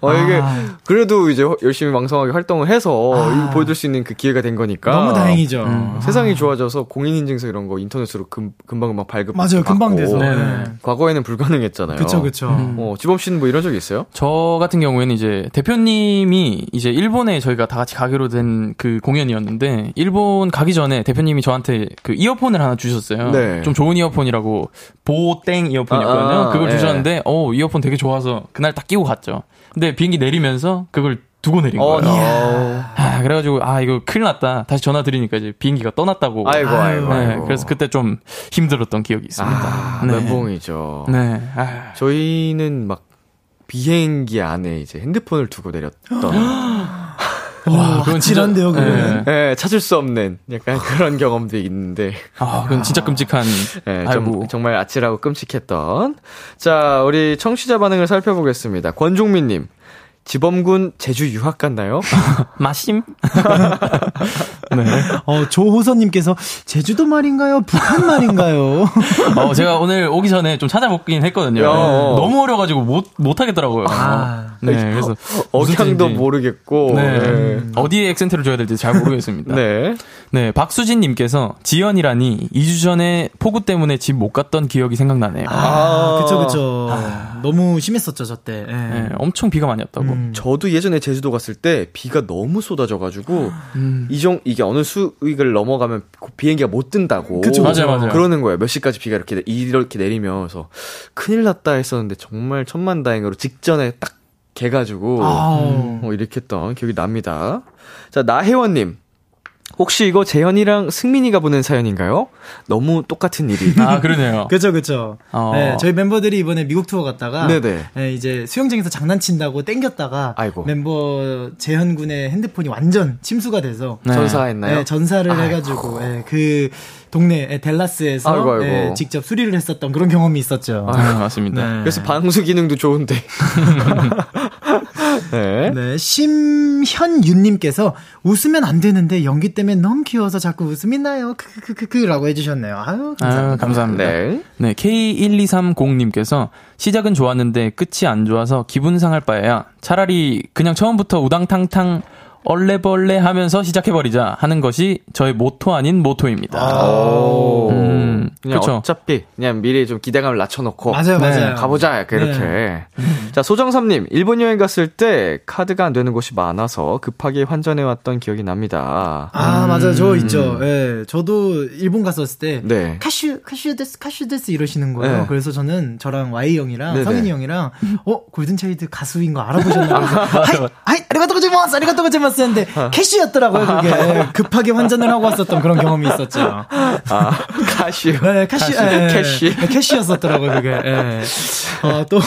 어, 이게 아. 그래도 이제 열심히 왕성하게 활동을 해서 이거 보여줄 수 있는 그 기회가 된 거니까 너무 다행이죠. 음. 세상이 좋아져서 공인인증서 이런 거 인터넷으로 금, 금방금방 발급 맞아요, 금방. 돼서. 네네. 과거에는 불가능했잖아요. 그쵸 그쵸. 어, 지범 씨는 뭐 이런 적 있어요? 저 같은 경우에는 이제 대표님이 이제 일본에 저희가 다 같이 가기로 된 그 공연이었는데 일본 가기 전에 대표님이 저한테 그 이어폰을 하나 주셨어요. 네. 좀 좋은 이어폰이라고 보땡 이어폰이었거든요. 아, 아, 그걸 예. 주셨는데 어 이어폰 되게 좋아서 그날 딱 끼고 갔죠. 근데 비행기 내리면서 그걸 두고 내린 어, 거예요. 어. 아, 그래가지고 아 이거 큰일 났다. 다시 전화 드리니까 이제 비행기가 떠났다고. 아이고, 아이고, 네, 아이고. 그래서 그때 좀 힘들었던 기억이 있습니다. 아, 네. 멘붕이죠. 네. 아. 저희는 막 비행기 안에 이제 핸드폰을 두고 내렸던 와, 그건 확실한데요, 그거는. 네. 예, 찾을 수 없는 약간 그런 경험도 있는데 아, 그건 진짜 끔찍한. 예. 좀, 정말 아찔하고 끔찍했던. 자, 우리 청취자 반응을 살펴보겠습니다. 권종민님. 지범군 제주 유학 갔나요? 마심? 네. 어, 조호선님께서 제주도 말인가요? 북한 말인가요? 어, 제가 오늘 오기 전에 좀 찾아보긴 했거든요. 야. 너무 어려가지고 못, 못 하겠더라고요. 아. 네, 그래서. 무슨 억양도. 모르겠고. 네. 네. 어디에 액센트를 줘야 될지 잘 모르겠습니다. 네. 네. 박수진님께서 지연이라니 2주 전에 폭우 때문에 집 못 갔던 기억이 생각나네요. 아, 그쵸, 그쵸. 너무 심했었죠, 저 때. 예. 네, 엄청 비가 많이 왔다고. 음. 저도 예전에 제주도 갔을 때 비가 너무 쏟아져가지고 음. 이정 이게 어느 수익을 넘어가면 비행기가 못 뜬다고. 그쵸. 맞아요, 맞아요. 그러는 거예요. 몇 시까지 비가 이렇게 이렇게 내리면서 큰일 났다 했었는데 정말 천만 다행으로 직전에 딱 개가지고 아우. 어, 이렇게 했던 기억이 납니다. 자 나혜원님 혹시 이거 재현이랑 승민이가 보낸 사연인가요? 너무 똑같은 일이. 아, 그러네요. 그죠, 그죠. 어. 네, 저희 멤버들이 이번에 미국 투어 갔다가 네네. 네, 이제 수영장에서 장난친다고 땡겼다가 아이고. 멤버 재현 군의 핸드폰이 완전 침수가 돼서 네. 전사했나요? 네, 전사를 아이고. 해가지고 예, 그 동네 예, 델라스에서 아이고, 아이고. 예, 직접 수리를 했었던 그런 경험이 있었죠. 아, 맞습니다. 네. 그래서 방수 기능도 좋은데. 네. 네, 심현윤님께서 웃으면 안 되는데 연기 때문에 너무 귀여워서 자꾸 웃음이 나요. 크크크크라고 해주셨네요. 아유 감사합니다. 아유, 감사합니다. 네. 네, K1230님께서 시작은 좋았는데 끝이 안 좋아서 기분 상할 바에야 차라리 그냥 처음부터 우당탕탕 얼레벌레 하면서 시작해버리자 하는 것이 저의 모토 아닌 모토입니다. 오. 음, 그냥 그쵸. 어차피 그냥 미리 좀 기대감을 낮춰놓고 맞아요, 네, 맞아요. 가보자 약간 이렇게. 네. 자 소정삼님 일본 여행 갔을 때 카드가 안 되는 곳이 많아서 급하게 환전해 왔던 기억이 납니다. 아, 맞아요. 저 있죠. 예. 저도 일본 갔었을 때 네. キャッシュ キャッシュです キャッシュです 이러시는 거예요. 네. 그래서 저는 저랑 Y 형이랑 네네. 승민이 형이랑 어 골든 차일드 가수인 거 알아보셨나요? はい はい ありがとうございます ありがとうございます 했는데 cash였더라고요. 그게 급하게 환전을 하고 왔었던 그런 경험이 있었죠. 아 キャッシュ. 네, cash, 예, cash. 네, cash였었더라고요, 그게. 예. 어, 또,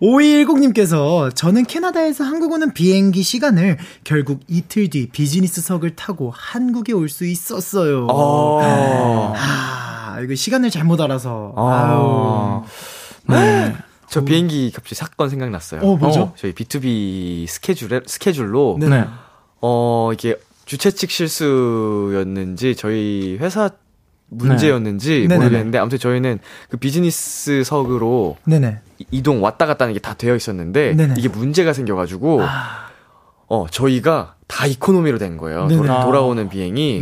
5210님께서 저는 캐나다에서 한국 오는 비행기 시간을 결국 이틀 뒤 비즈니스석을 타고 한국에 올 수 있었어요. 어. 아, 이거 시간을 잘못 알아서. 아. 아유. 네. 저 비행기 갑자기 사건 생각났어요. 어, 뭐죠? 저희 B2B 스케줄에 스케줄로 네. 네. 어 이게 주최 측 실수였는지 저희 회사 문제였는지 네네네. 모르겠는데 아무튼 저희는 그 비즈니스석으로 네네. 이- 이동 왔다 갔다 하는 게 다 되어 있었는데 네네. 아. 이게 문제가 생겨가지고 어 저희가 다 이코노미로 된 거예요. 네네. 돌아, 아. 돌아 오는 비행이.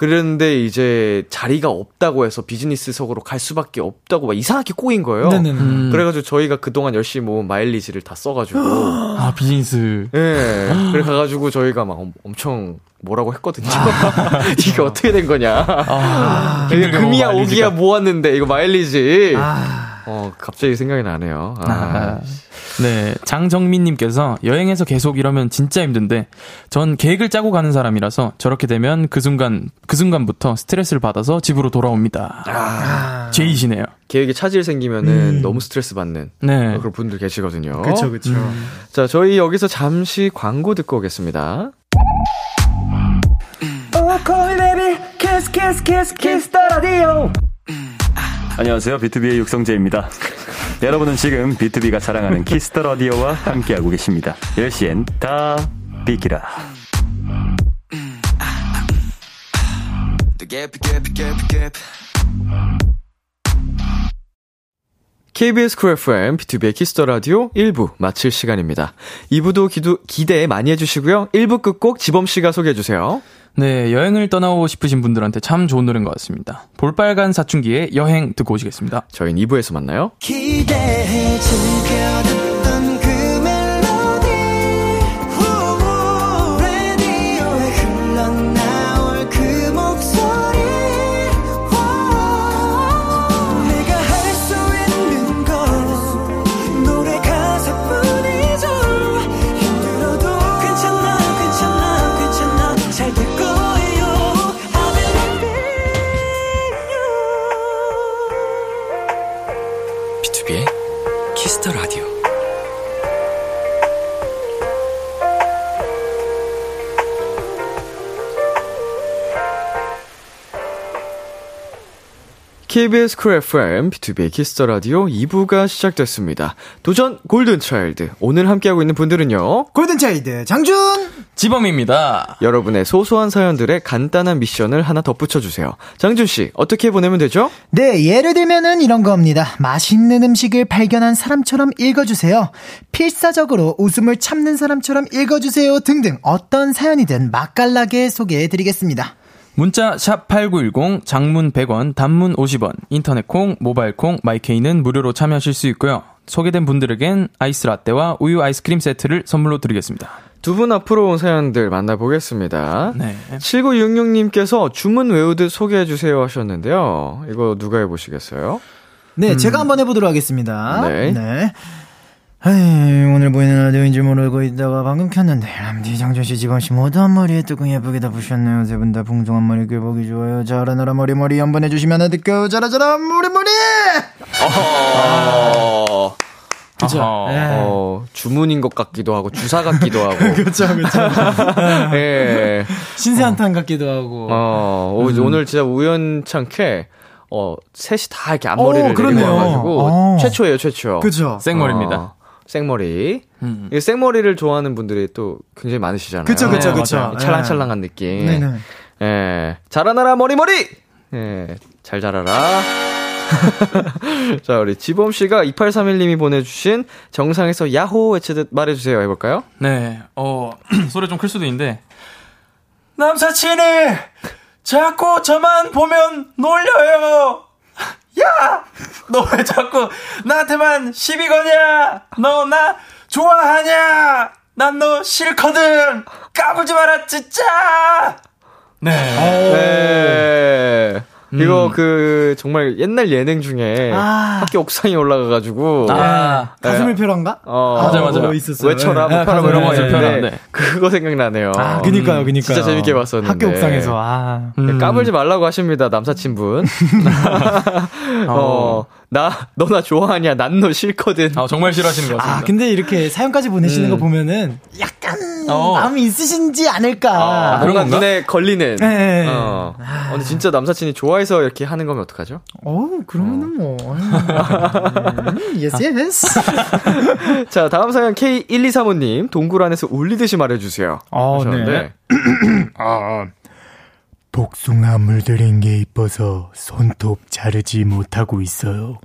그런데 이제 자리가 없다고 해서 비즈니스석으로 갈 수밖에 없다고 막 이상하게 꼬인 거예요. 네네네. 음. 그래가지고 저희가 그동안 열심히 모은 마일리지를 다 써가지고 아, 비즈니스. 예. 그래 가가지고 저희가 막 엄- 엄청 뭐라고 했거든요. 아. 이게 어떻게 된 거냐. 아, 이게 금이야 마일리지가. 오기야 모았는데 이거 마일리지. 아, 어 갑자기 생각이 나네요. 아. 아, 네, 장정민님께서 여행에서 계속 이러면 진짜 힘든데 전 계획을 짜고 가는 사람이라서 저렇게 되면 그 순간 그 순간부터 스트레스를 받아서 집으로 돌아옵니다. 아. 아. 제이시네요. 계획에 차질 생기면은 음. 너무 스트레스 받는 네, 그런 분들 계시거든요. 그쵸, 그쵸. 자, 저희 여기서 잠시 광고 듣고 오겠습니다. 안녕하세요. 비투비의 육성재입니다. 여러분은 지금 비투비가 자랑하는 키스 더 라디오와 함께하고 계십니다. 10시엔 다 비키라. KBS Cool FM, BTOB의 키스 더 라디오 1부 마칠 시간입니다. 2부도 기도, 기대 많이 해주시고요. 1부 끝곡 지범씨가 소개해주세요. 네 여행을 떠나고 싶으신 분들한테 참 좋은 노래인 것 같습니다. 볼빨간 사춘기의 여행 듣고 오시겠습니다. 저희는 2부에서 만나요. 기대해 즐겨듣던 그 KBS Cool FM, BTOB의 키스 더 라디오 2부가 시작됐습니다. 도전 골든차일드. 오늘 함께하고 있는 분들은요. 골든차일드 장준! 지범입니다. 여러분의 소소한 사연들의 간단한 미션을 하나 덧붙여주세요. 장준씨, 어떻게 보내면 되죠? 네, 예를 들면은 이런 겁니다. 맛있는 음식을 발견한 사람처럼 읽어주세요. 필사적으로 웃음을 참는 사람처럼 읽어주세요. 등등 어떤 사연이든 맛깔나게 소개해드리겠습니다. 문자 샵 #8910 장문 100원, 단문 50원, 인터넷 콩, 모바일 콩, 마이 K는 무료로 참여하실 수 있고요. 소개된 분들에겐 아이스 라떼와 우유 아이스크림 세트를 선물로 드리겠습니다. 두 분 앞으로 온 사연들 만나보겠습니다. 네. 7966님께서 주문 외우듯 소개해주세요 하셨는데요. 이거 누가 해보시겠어요? 네, 제가 한번 해보도록 하겠습니다. 네. 에이, 오늘 보이는 라디오인지 모르고 있다가 방금 켰는데 람디 장준씨 지범씨 모두 한 머리에 뚜껑 예쁘게 덮으셨네요 세 분다 풍성한 머리 꽤 보기 좋아요 자라나라 머리 머리 한번 해주시면 어떨까요 자라자라 머리 머리 어, 그죠 예. 어, 주문인 것 같기도 하고 주사 같기도 하고. 그쵸 그쵸 예. 신세 한탄 같기도 하고 어, 오, 음. 오늘 진짜 우연찮게 어, 셋이 다 이렇게 앞머리를 오, 내리고 그러네요. 와가지고 어. 최초예요, 최초. 그죠 생머리입니다. 어, 생머리. 음. 이 생머리를 좋아하는 분들이 또 굉장히 많으시잖아요. 그쵸 그쵸 네, 그쵸 맞아요. 찰랑찰랑한 느낌. 네네 예. 자라나라 머리머리! 예. 잘 자라라. 자, 우리 지범 씨가 2831님이 보내주신 정상에서 야호 외치듯 말해주세요. 해볼까요? 네, 어, 소리 좀 클 수도 있는데. 남사친이 자꾸 저만 보면 놀려요. 야! 너 왜 자꾸 나한테만 시비 거냐? 너 나 좋아하냐? 난 너 싫거든! 까불지 마라, 진짜! 네. 네. 이거 그 정말 옛날 예능 중에 아. 학교 옥상에 올라가가지고 아, 가슴을 펴란가? 어, 맞아, 맞아. 뭐 있었어요. 외쳐라 네. 뭐 파라 뭐 이런 거 펴라, 네. 그거 생각나네요. 아, 그니까요, 그니까요. 진짜 재밌게 봤었는데. 학교 옥상에서, 아. 네, 까불지 말라고 하십니다, 남사친분. 어, 나, 너 나 좋아하냐? 난 너 싫거든. 아, 정말 싫어하시는 것 같습니다. 아, 근데 이렇게 사연까지 보내시는 거 보면은 약간 어. 마음이 있으신지 않을까. 아, 그런 뭔가 건가? 눈에 걸리는. 네. 어. 어, 근데 진짜 남사친이 좋아해서 이렇게 하는 거면 어떡하죠? 어, 그러면은 뭐. 음, yes, yes. 자, 다음 사연 K1235님, 동굴 안에서 울리듯이 말해주세요. 어, 하셨는데. 복숭아 물들인 게 이뻐서 손톱 자르지 못하고 있어요.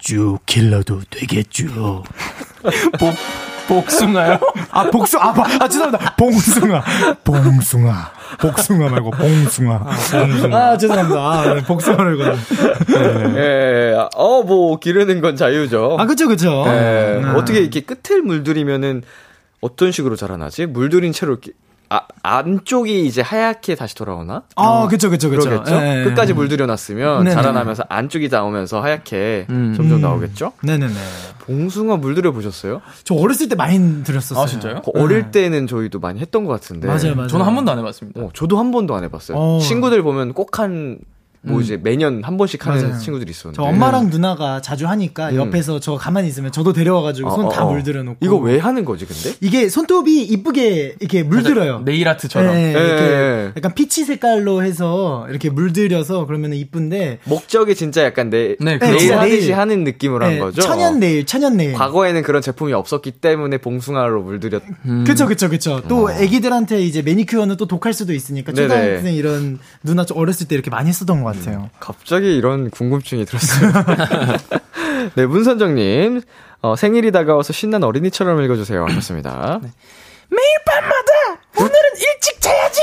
쭉 길러도 되겠죠. 복, 복숭아요? 아 복숭 아, 바- 아 죄송합니다. 봉숭아, 봉숭아, 복숭아 말고 봉숭아. 아, 죄송합니다. 아, 네, 복숭아를 건. 예, 어, 뭐, 기르는 건 자유죠. 아, 그쵸, 그쵸. 예, 음. 어떻게 이렇게 끝을 물들이면은 어떤 식으로 자라나지? 물들인 채로 이렇게, 아, 안쪽이 이제 하얗게 다시 돌아오나? 아, 그쵸, 그쵸, 그쵸. 그러겠죠? 예, 예. 끝까지 물들여놨으면 네네. 자라나면서 안쪽이 나오면서 하얗게 음. 점점 나오겠죠? 네네네. 봉숭아 물들여 보셨어요? 저 어렸을 때 많이 들었었어요. 아, 진짜요? 그 어릴 때는 저희도 많이 했던 것 같은데. 맞아요, 맞아요. 저는 한 번도 안 해봤습니다. 어, 저도 한 번도 안 해봤어요. 어. 친구들 보면 꼭 한, 뭐 이제 매년 한 번씩 하는 맞아요. 친구들이 있었는데. 저 엄마랑 누나가 자주 하니까 음. 옆에서 저 가만히 있으면 저도 데려와가지고 손 어, 다 어, 어. 물들여 놓고. 이거 왜 하는 거지, 근데? 이게 손톱이 이쁘게 이렇게 물들어요. 네일 아트처럼. 예, 예, 이렇게 예. 약간 피치 색깔로 해서 이렇게 물들여서 그러면 이쁜데 목적이 진짜 약간 내, 네, 내일 그렇죠. 하듯이 네일. 하는 느낌으로 예, 한 거죠? 천연 네일, 천연 네일. 과거에는 그런 제품이 없었기 때문에 봉숭아로 물들였. 그쵸, 그쵸, 그쵸. 또 애기들한테 이제 매니큐어는 또 독할 수도 있으니까. 초등학생 이런 누나 좀 어렸을 때 이렇게 많이 쓰던 것 같아요. 갑자기 이런 궁금증이 들었어요. 네, 문선정님. 어, 생일이 다가와서 신난 어린이처럼 읽어주세요. 하셨습니다. 매일 밤마다 오늘은 일찍 자야지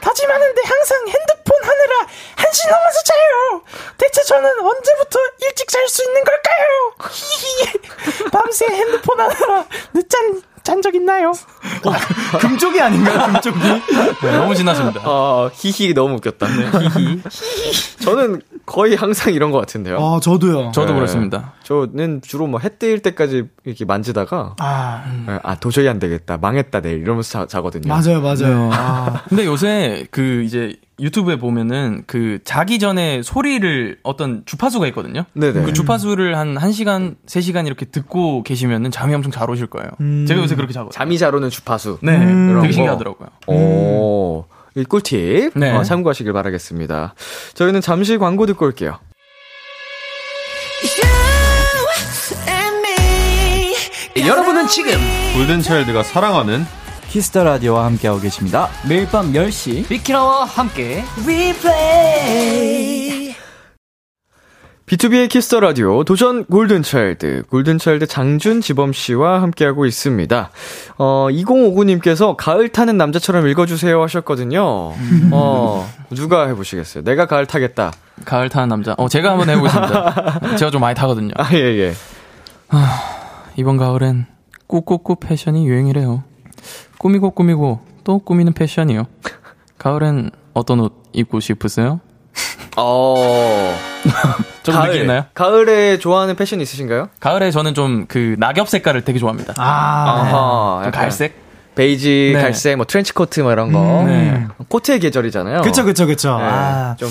다짐하는데 항상 핸드폰 하느라 한시 넘어서 자요 대체 저는 언제부터 일찍 잘 수 있는 걸까요 히히 밤새 핸드폰 하느라 늦잠 잔적 있나요 금쪽이 아닌가요, 금쪽이? 네, 너무 신나십니다. 아, 히히 너무 웃겼다. 히히. 저는 거의 항상 이런 것 같은데요. 아, 저도요. 저도 네. 그렇습니다. 저는 주로 뭐 해 뜨일 때까지 이렇게 만지다가 아, 예, 아 도저히 안 되겠다 망했다 내일 이러면서 자, 자거든요. 맞아요, 맞아요. 아, 근데 요새 그 이제 유튜브에 보면은 그 자기 전에 소리를 어떤 주파수가 있거든요. 네네. 그 주파수를 한 1시간, 3시간 이렇게 듣고 계시면은 잠이 엄청 잘 오실 거예요. 음. 제가 요새 그렇게 자거든요. 잠이 잘 오는 주파수. 네, 그런 되게 거. 신기하더라고요. 오, 이 꿀팁 네. 어, 참고하시길 바라겠습니다. 저희는 잠시 광고 듣고 올게요. 여러분은 지금 골든차일드가 사랑하는 키스 더 라디오와 함께하고 계십니다. 매일 밤 10시 비키라와 함께 BTOB의 키스 더 라디오 도전 골든차일드 골든차일드 장준 지범 씨와 함께하고 있습니다. 어 2059님께서 가을 타는 남자처럼 읽어주세요 하셨거든요. 어 누가 해보시겠어요? 내가 가을 타겠다. 가을 타는 남자. 어, 제가 한번 해보겠습니다. 제가 좀 많이 타거든요. 아 예 예. 이번 가을엔 꾸꾸꾸 패션이 유행이래요. 꾸미고 꾸미고 또 꾸미는 패션이요. 가을엔 어떤 옷 입고 싶으세요? 어. 좀 가을, 느끼나요? 가을에 좋아하는 패션 있으신가요? 가을에 저는 좀 그 낙엽 색깔을 되게 좋아합니다. 아, 아하, 좀 약간 갈색? 베이지, 네. 갈색, 뭐 트렌치 코트 뭐 이런 거. 네. 코트의 계절이잖아요. 그쵸, 그쵸, 그쵸. 네, 아, 좀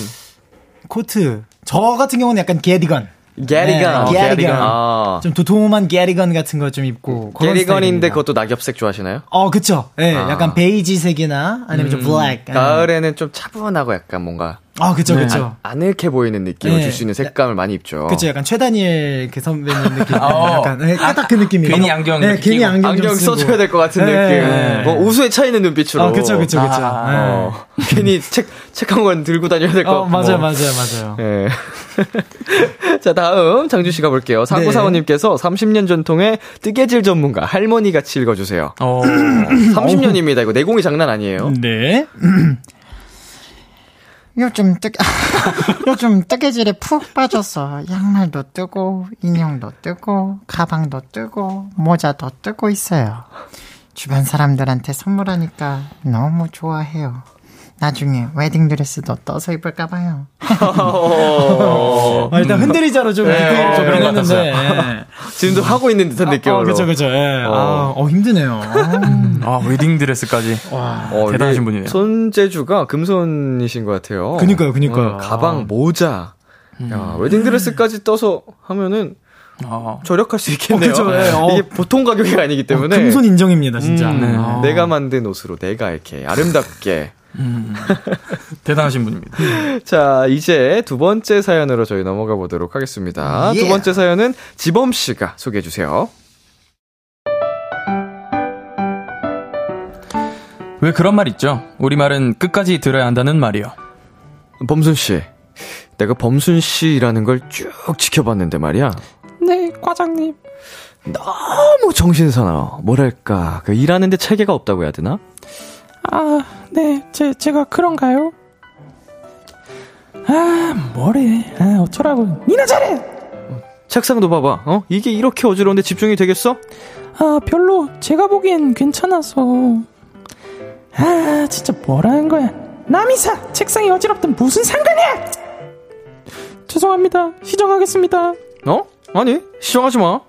코트. 저 같은 경우는 약간 가디건. 가디건. 네, 가디건. 아. 좀 도톰한 가디건 같은 거 좀 입고. 가디건인데. 그것도 낙엽색 좋아하시나요? 어, 그쵸. 예, 아. 약간 베이지색이나 아니면 좀 블랙. 예. 가을에는 좀 차분하고 약간 뭔가 아, 그쵸, 네. 그쵸. 아늑해 보이는 느낌을 네. 줄수 있는 색감을 많이 입죠. 그쵸, 약간 최다니엘 그 선배님 느낌. 어. 약간, 예, 딱그 느낌이. 괜히 안경 네, 괜히. 안경, 안경. 써줘야 될 것 같은 네. 느낌. 네. 뭐 우수에 찬 눈빛으로. 아, 그쵸, 그쵸, 그쵸. 어, 괜히 책, 책 한 권 들고 다녀야 될 예. 것 어, 같고. 맞아요, 맞아요, 맞아요. 예. 자, 다음 장준 씨가 볼게요. 사구사원님께서 30년 전통의 뜨개질 전문가 할머니 같이 읽어주세요. 어. 30년입니다. 이거 내공이 장난 아니에요. 네. 요즘 뜨 요즘 뜨개질에 푹 빠져서 양말도 뜨고 인형도 뜨고 가방도 뜨고 모자도 뜨고 있어요. 주변 사람들한테 선물하니까 너무 좋아해요. 나중에 웨딩드레스도 떠서 입을까 봐요. 어, 아, 일단 흔들리자로 좀 네, 디테일을 어, 좀 그런 것 했는데. 지금도 하고 있는 듯한 느낌으로. 어, 그쵸, 그쵸. 예. 어. 아, 어, 힘드네요. 아, 웨딩 드레스까지. 어, 대단하신 이게 분이네요. 손재주가 금손이신 것 같아요. 그니까요, 그니까요. 어, 가방, 모자. 야, 웨딩드레스까지 떠서 하면은 아. 절약할 수 있겠네요. 어, 그쵸, 예, 어. 이게 보통 가격이 아니기 때문에. 금손 인정입니다, 진짜. 음, 네. 아. 내가 만든 옷으로 내가 이렇게 아름답게. 대단하신 분입니다. 자, 이제 두 번째 사연으로 저희 넘어가 보도록 하겠습니다. 두 예. 번째 사연은 지범 씨가 소개해 주세요. 왜 그런 말 있죠? 우리말은 끝까지 들어야 한다는 말이요. 범순 씨. 내가 범순 씨라는 걸 쭉 지켜봤는데 말이야. 네, 과장님. 너무 정신사나워. 뭐랄까, 그 일하는데 체계가 없다고 해야 되나? 아, 네, 제, 제가 그런가요? 아, 뭐래. 아, 어쩌라고. 니나 잘해! 책상도 봐봐. 어? 이게 이렇게 어지러운데 집중이 되겠어? 아, 별로 제가 보기엔 괜찮아서. 아, 진짜 뭐라는 거야. 남이사! 책상이 어지럽든 무슨 상관이야! 죄송합니다. 시정하겠습니다. 어? 아니, 시정하지 마.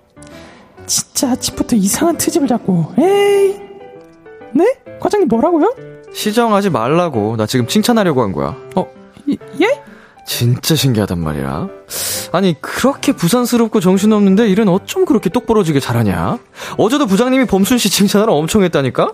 진짜 아침부터 이상한 트집을 잡고. 에이. 네? 과장님 뭐라고요? 시정하지 말라고. 나 지금 칭찬하려고 한 거야. 어? 이- 예? 진짜 신기하단 말이야. 아니, 그렇게 부산스럽고 정신없는데 일은 어쩜 그렇게 똑부러지게 잘하냐? 어제도 부장님이 범순 씨 칭찬을 엄청 했다니까?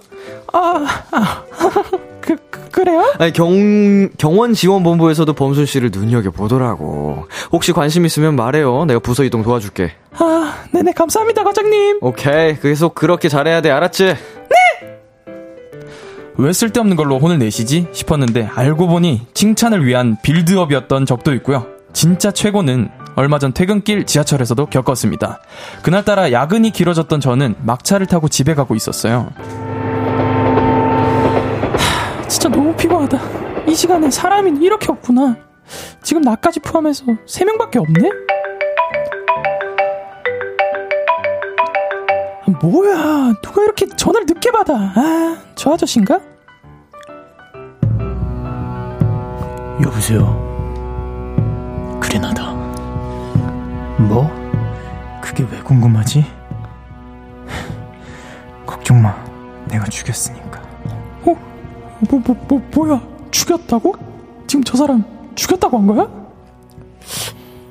아, 아, 그, 그, 그 래요? 아니, 경, 경원지원본부에서도 범순 씨를 눈여겨보더라고. 혹시 관심 있으면 말해요. 내가 부서 이동 도와줄게. 아, 네네, 감사합니다, 과장님. 오케이. 계속 그렇게 잘해야 돼. 알았지? 왜 쓸데없는 걸로 혼을 내시지 싶었는데 알고 보니 칭찬을 위한 빌드업이었던 적도 있고요. 진짜 최고는 얼마 전 퇴근길 지하철에서도 겪었습니다. 그날따라 야근이 길어졌던 저는 막차를 타고 집에 가고 있었어요. 하, 진짜 너무 피곤하다. 이 시간에 사람이 이렇게 없구나. 지금 나까지 포함해서 3명밖에 없네? 뭐야, 누가 이렇게 전화를 늦게 받아. 아, 저 아저씨인가? 여보세요. 그래, 나다. 뭐? 그게 왜 궁금하지? 걱정 마. 내가 죽였으니까. 어? 뭐, 뭐, 뭐, 뭐야? 죽였다고? 지금 저 사람 죽였다고 한 거야?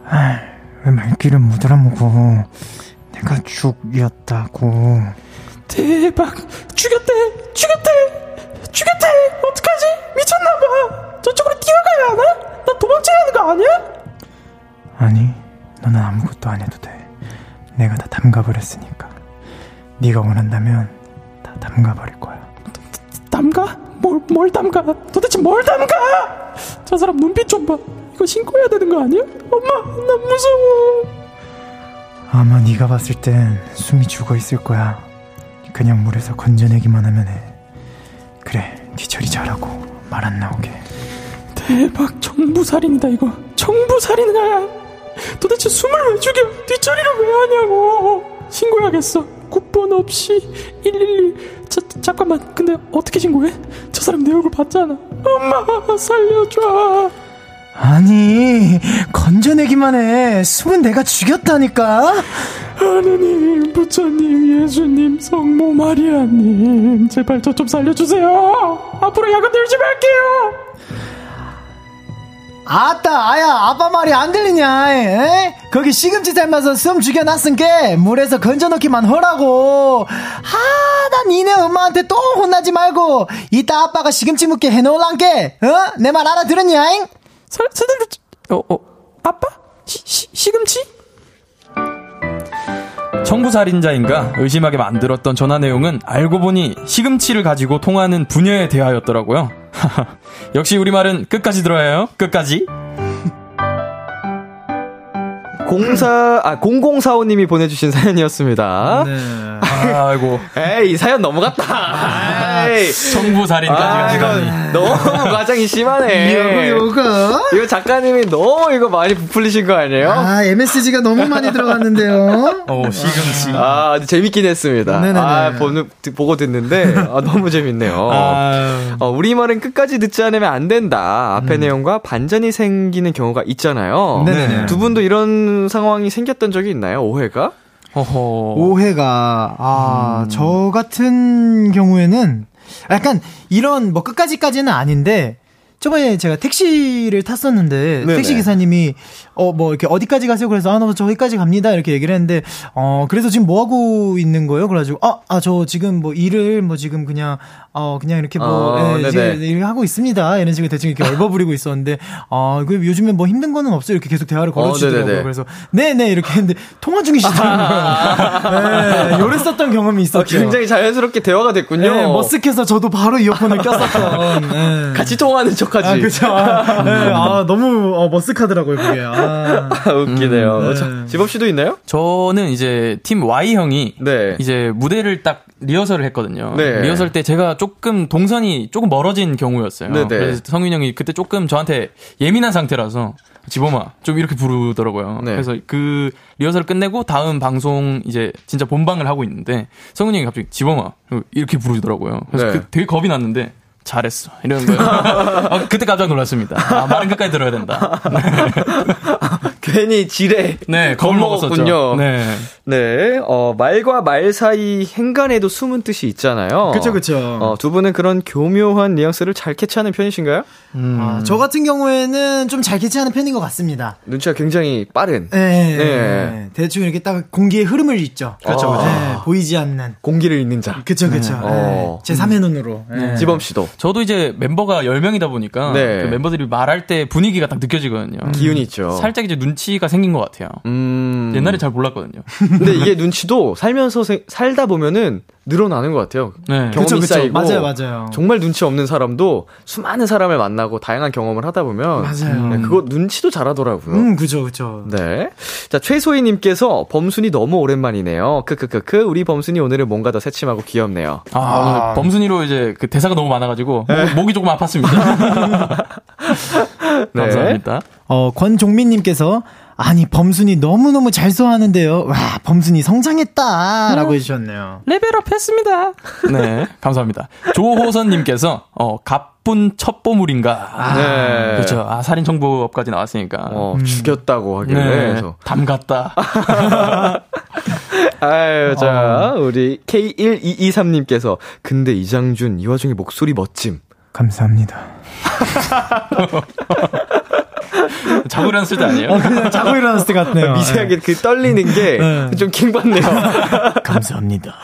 아, 왜 말귀를 못 알아먹어. 내가 죽였다고. 대박! 죽였대! 죽였대! 죽였대! 어떡하지? 미쳤나봐! 저쪽으로 뛰어가야 하나? 나 도망쳐야 하는 거 아니야? 아니, 너는 아무것도 안 해도 돼. 내가 다 담가버렸으니까. 네가 원한다면 다 담가버릴 거야. 담가? 뭘, 뭘 담가? 도대체 뭘 담가? 저 사람 눈빛 좀 봐. 이거 신고 해야 되는 거 아니야? 엄마, 나 무서워. 아마 네가 봤을 땐 숨이 죽어 있을 거야. 그냥 물에서 건져내기만 하면 해. 그래, 뒤처리 잘하고 말 안 나오게. 대박, 정부살인이다, 이거. 정부살인이야. 도대체 숨을 왜 죽여? 뒷처리를 왜 하냐고. 신고해야겠어. 국번 없이 112. 자, 잠깐만. 근데 어떻게 신고해? 저 사람 내 얼굴 봤잖아. 엄마, 살려줘. 아니, 건져내기만 해. 숨은 내가 죽였다니까? 하느님, 부처님, 예수님, 성모 마리아님, 제발 저 좀 살려주세요. 앞으로 야간 열심히 할게요. 아따, 아야, 아빠 말이 안 들리냐, 에? 거기 시금치 삶아서 숨 죽여놨은 게, 물에서 건져놓기만 하라고. 아, 나 니네 엄마한테 또 혼나지 말고, 이따 아빠가 시금치 묵게 해놓을란게, 어? 내 말 알아들었냐잉? 사, 사들, 어, 어, 아빠? 시, 시, 시금치? 청부살인자인가 의심하게 만들었던 전화 내용은 알고 보니 시금치를 가지고 통하는 부녀에 대하였더라고요. 역시 우리말은 끝까지 들어야 해요. 끝까지. 공사 아 0045님이 보내주신 사연이었습니다. 네. 아이고. 에이 이 사연 넘어갔다. 아, 가져가니. 이거 너무 과장이 심하네. 요거. 이거 작가님이 너무 이거 많이 부풀리신 거 아니에요? 아, MSG가 너무 많이 들어갔는데요. 어, 시금치. 아, 아주 재밌긴 했습니다. 네네네. 아, 보는, 듣- 보고 듣는데, 아, 너무 재밌네요. 아, 어, 우리 말은 끝까지 듣지 않으면 안 된다. 앞에 음. 내용과 반전이 생기는 경우가 있잖아요. 네네네. 두 분도 이런 상황이 생겼던 적이 있나요? 오해가? 허허. 오해가 아, 저 같은 경우에는 약간 이런 뭐 끝까지까지는 아닌데 저번에 제가 택시를 탔었는데 네네. 택시 기사님이 어 뭐 이렇게 어디까지 가세요? 그래서 아나 저기까지 갑니다 이렇게 얘기를 했는데 어 그래서 지금 뭐 하고 있는 거예요? 그래가지고 아아 저 지금 뭐 일을 뭐 지금 그냥 어 그냥 이렇게 뭐 어, 예. 지금 일 하고 있습니다 이런 식으로 대충 이렇게 얼버무리고 있었는데 아그 요즘에 뭐 힘든 거는 없어요 이렇게 계속 대화를 걸어주시더라고요. 네네네. 그래서 네네 이렇게 했는데 통화 중이시더라고요. 네, 요랬었던 경험이 어, 있었죠. 굉장히 자연스럽게 대화가 됐군요. 네, 머쓱해서 저도 바로 이어폰을 꼈었던. 네. 같이 통화하는 척하지. 아, 그쵸. 아, 네, 아, 너무 어, 머쓱하더라고요, 그게. 아. 웃기네요. 음, 네. 자, 지범 씨도 있나요? 저는 이제 팀 Y 형이 네. 이제 무대를 딱 리허설을 했거든요. 네. 리허설 때 제가 조금 동선이 조금 멀어진 경우였어요. 네네. 그래서 성윤 형이 그때 조금 저한테 예민한 상태라서 지범아 좀 이렇게 부르더라고요. 네. 그래서 그 리허설 끝내고 다음 방송 이제 진짜 본방을 하고 있는데 성윤 형이 갑자기 지범아 이렇게 부르더라고요. 그래서 네. 그 되게 겁이 났는데 잘했어 이러는 거예요. 아, 그때 깜짝 놀랐습니다. 아, 말은 끝까지 들어야 된다. 괜히 지레. 네. 겁먹었군요. 네. 네, 어, 말과 말 사이 행간에도 숨은 뜻이 있잖아요. 그쵸, 그쵸. 어, 두 분은 그런 교묘한 뉘앙스를 잘 캐치하는 편이신가요? 아, 저 같은 경우에는 좀 잘 캐치하는 편인 것 같습니다. 눈치가 굉장히 빠른. 네, 네. 대충 이렇게 딱 공기의 흐름을 잊죠. 그렇죠, 그렇죠. 네, 보이지 않는. 공기를 읽는 자. 그쵸, 그쵸. 어. 제 3의 눈으로. 네. 지범 씨도. 저도 이제 멤버가 10명이다 보니까 네. 그 멤버들이 말할 때 분위기가 딱 느껴지거든요. 기운이 있죠. 살짝 이제 눈 치가 생긴 것 같아요. 음. 옛날에 잘 몰랐거든요. 근데 이게 눈치도 살면서 세- 살다 보면은 늘어나는 것 같아요. 네. 경험이 그쵸, 그쵸. 쌓이고. 맞아요, 맞아요. 정말 눈치 없는 사람도 수많은 사람을 만나고 다양한 경험을 하다 보면. 맞아요. 네, 그거 눈치도 잘하더라고요. 음, 그죠, 그죠. 네. 자, 최소희님께서 범순이 너무 오랜만이네요. 크크크크. 우리 범순이 오늘은 뭔가 더 새침하고 귀엽네요. 아, 범순이로 이제 그 대사가 너무 많아가지고 목, 목이 조금 아팠습니다. 네. 감사합니다. 어, 권종민님께서 아니 범순이 너무너무 잘 소화하는데요. 와 범순이 성장했다 라고 해주셨네요. 레벨업 했습니다. 네, 감사합니다. 조호선님께서, 어, 가쁜 첩보물인가. 네. 그렇죠. 아, 살인 정보업까지 나왔으니까. 어, 죽였다고 하길래. 네, 그래서. 담갔다. 아유, 자, 우리 K1223님께서 근데 이장준 이 와중에 목소리 멋짐. 감사합니다. 자고 일어났을 때 아니에요? 어, 그냥 자고 일어났을 때 같네요. 미세하게 그 떨리는 게 네. 좀 킹받네요. 감사합니다.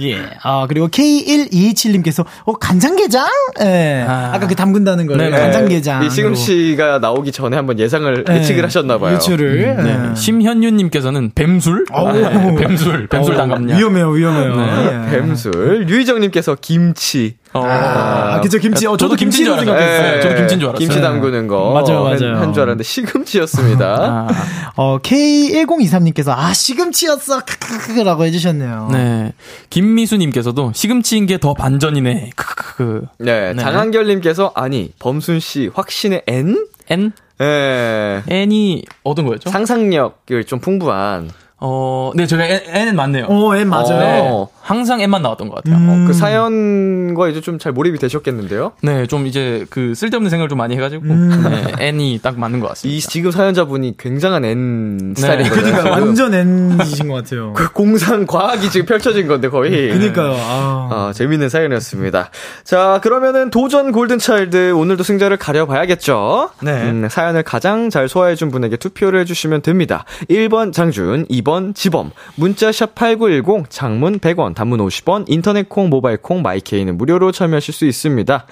예. 아, 그리고 K1227님께서, 어, 간장게장? 예. 아, 아까 그 담근다는 거를. 네네. 간장게장. 이 시금 씨가 나오기 전에 한번 예상을 네. 예측을 하셨나봐요. 유추를. 네. 예. 심현유님께서는 뱀술? 어우. 네, 뱀술, 뱀술 담갔냐? 위험해요, 위험해요. 네. 예. 뱀술. 유희정님께서 김치. 어, 아, 그쵸, 김치. 어, 저도 김치인 줄 알았어요. 생각했어요. 네, 저도 김치인 줄 알았어요. 김치 담그는 거. 맞아요, 맞아요. 한 줄 알았는데 시금치였습니다. 아, 어, K1023님께서, 아, 시금치였어. 크크크크라고 해주셨네요. 네. 김미수님께서도 시금치인 게 더 반전이네. 크크크. 네, 네. 장한결님께서 아니 범순 씨 확신의 N? N? 예. N이 어떤 거였죠? 상상력을 좀 풍부한 어, 네, 제가 N, N은 맞네요. 오, N 맞아요. 네, 항상 N만 나왔던 것 같아요. 음. 그 사연과 이제 좀 잘 몰입이 되셨겠는데요? 네, 좀 이제 그 쓸데없는 생각을 좀 많이 해가지고 음. 네, N이 딱 맞는 것 같습니다. 이 지금 사연자분이 굉장한 N 네. 스타일이거든요. 그러니까 완전 N이신 것 같아요. 그 공상 과학이 지금 펼쳐진 건데 거의. 그러니까요. 아. 아, 재밌는 사연이었습니다. 자, 그러면은 도전 골든차일드 오늘도 승자를 가려봐야겠죠? 네. 음, 사연을 가장 잘 소화해준 분에게 투표를 해주시면 됩니다. 1번 장준, 2번 지범, 문자 샵 8910, 장문 100원, 단문 50원, 인터넷 콩, 모바일 콩, 마이케이는 무료로 참여하실 수 있습니다.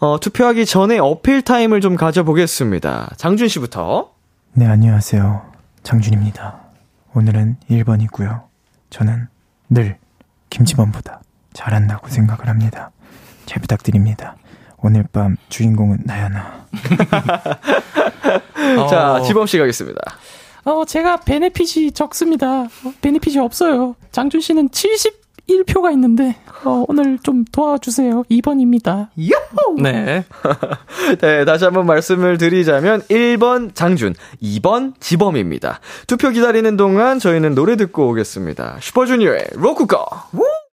어, 투표하기 전에 어필 타임을 좀 가져보겠습니다. 장준 씨부터. 네, 안녕하세요. 장준입니다. 오늘은 1번이고요. 저는 늘 김치범보다 잘한다고 생각을 합니다. 잘 부탁드립니다. 오늘 밤 주인공은 나야나. 자, 지범 씨 가겠습니다. 어, 제가 베네핏이 적습니다. 어, 베네핏이 없어요. 장준 씨는 71표가 있는데, 어, 오늘 좀 도와주세요. 2번입니다. 야호! 네. 네, 다시 한번 말씀을 드리자면 1번 장준, 2번 지범입니다. 투표 기다리는 동안 저희는 노래 듣고 오겠습니다. 슈퍼주니어의 로꾸거.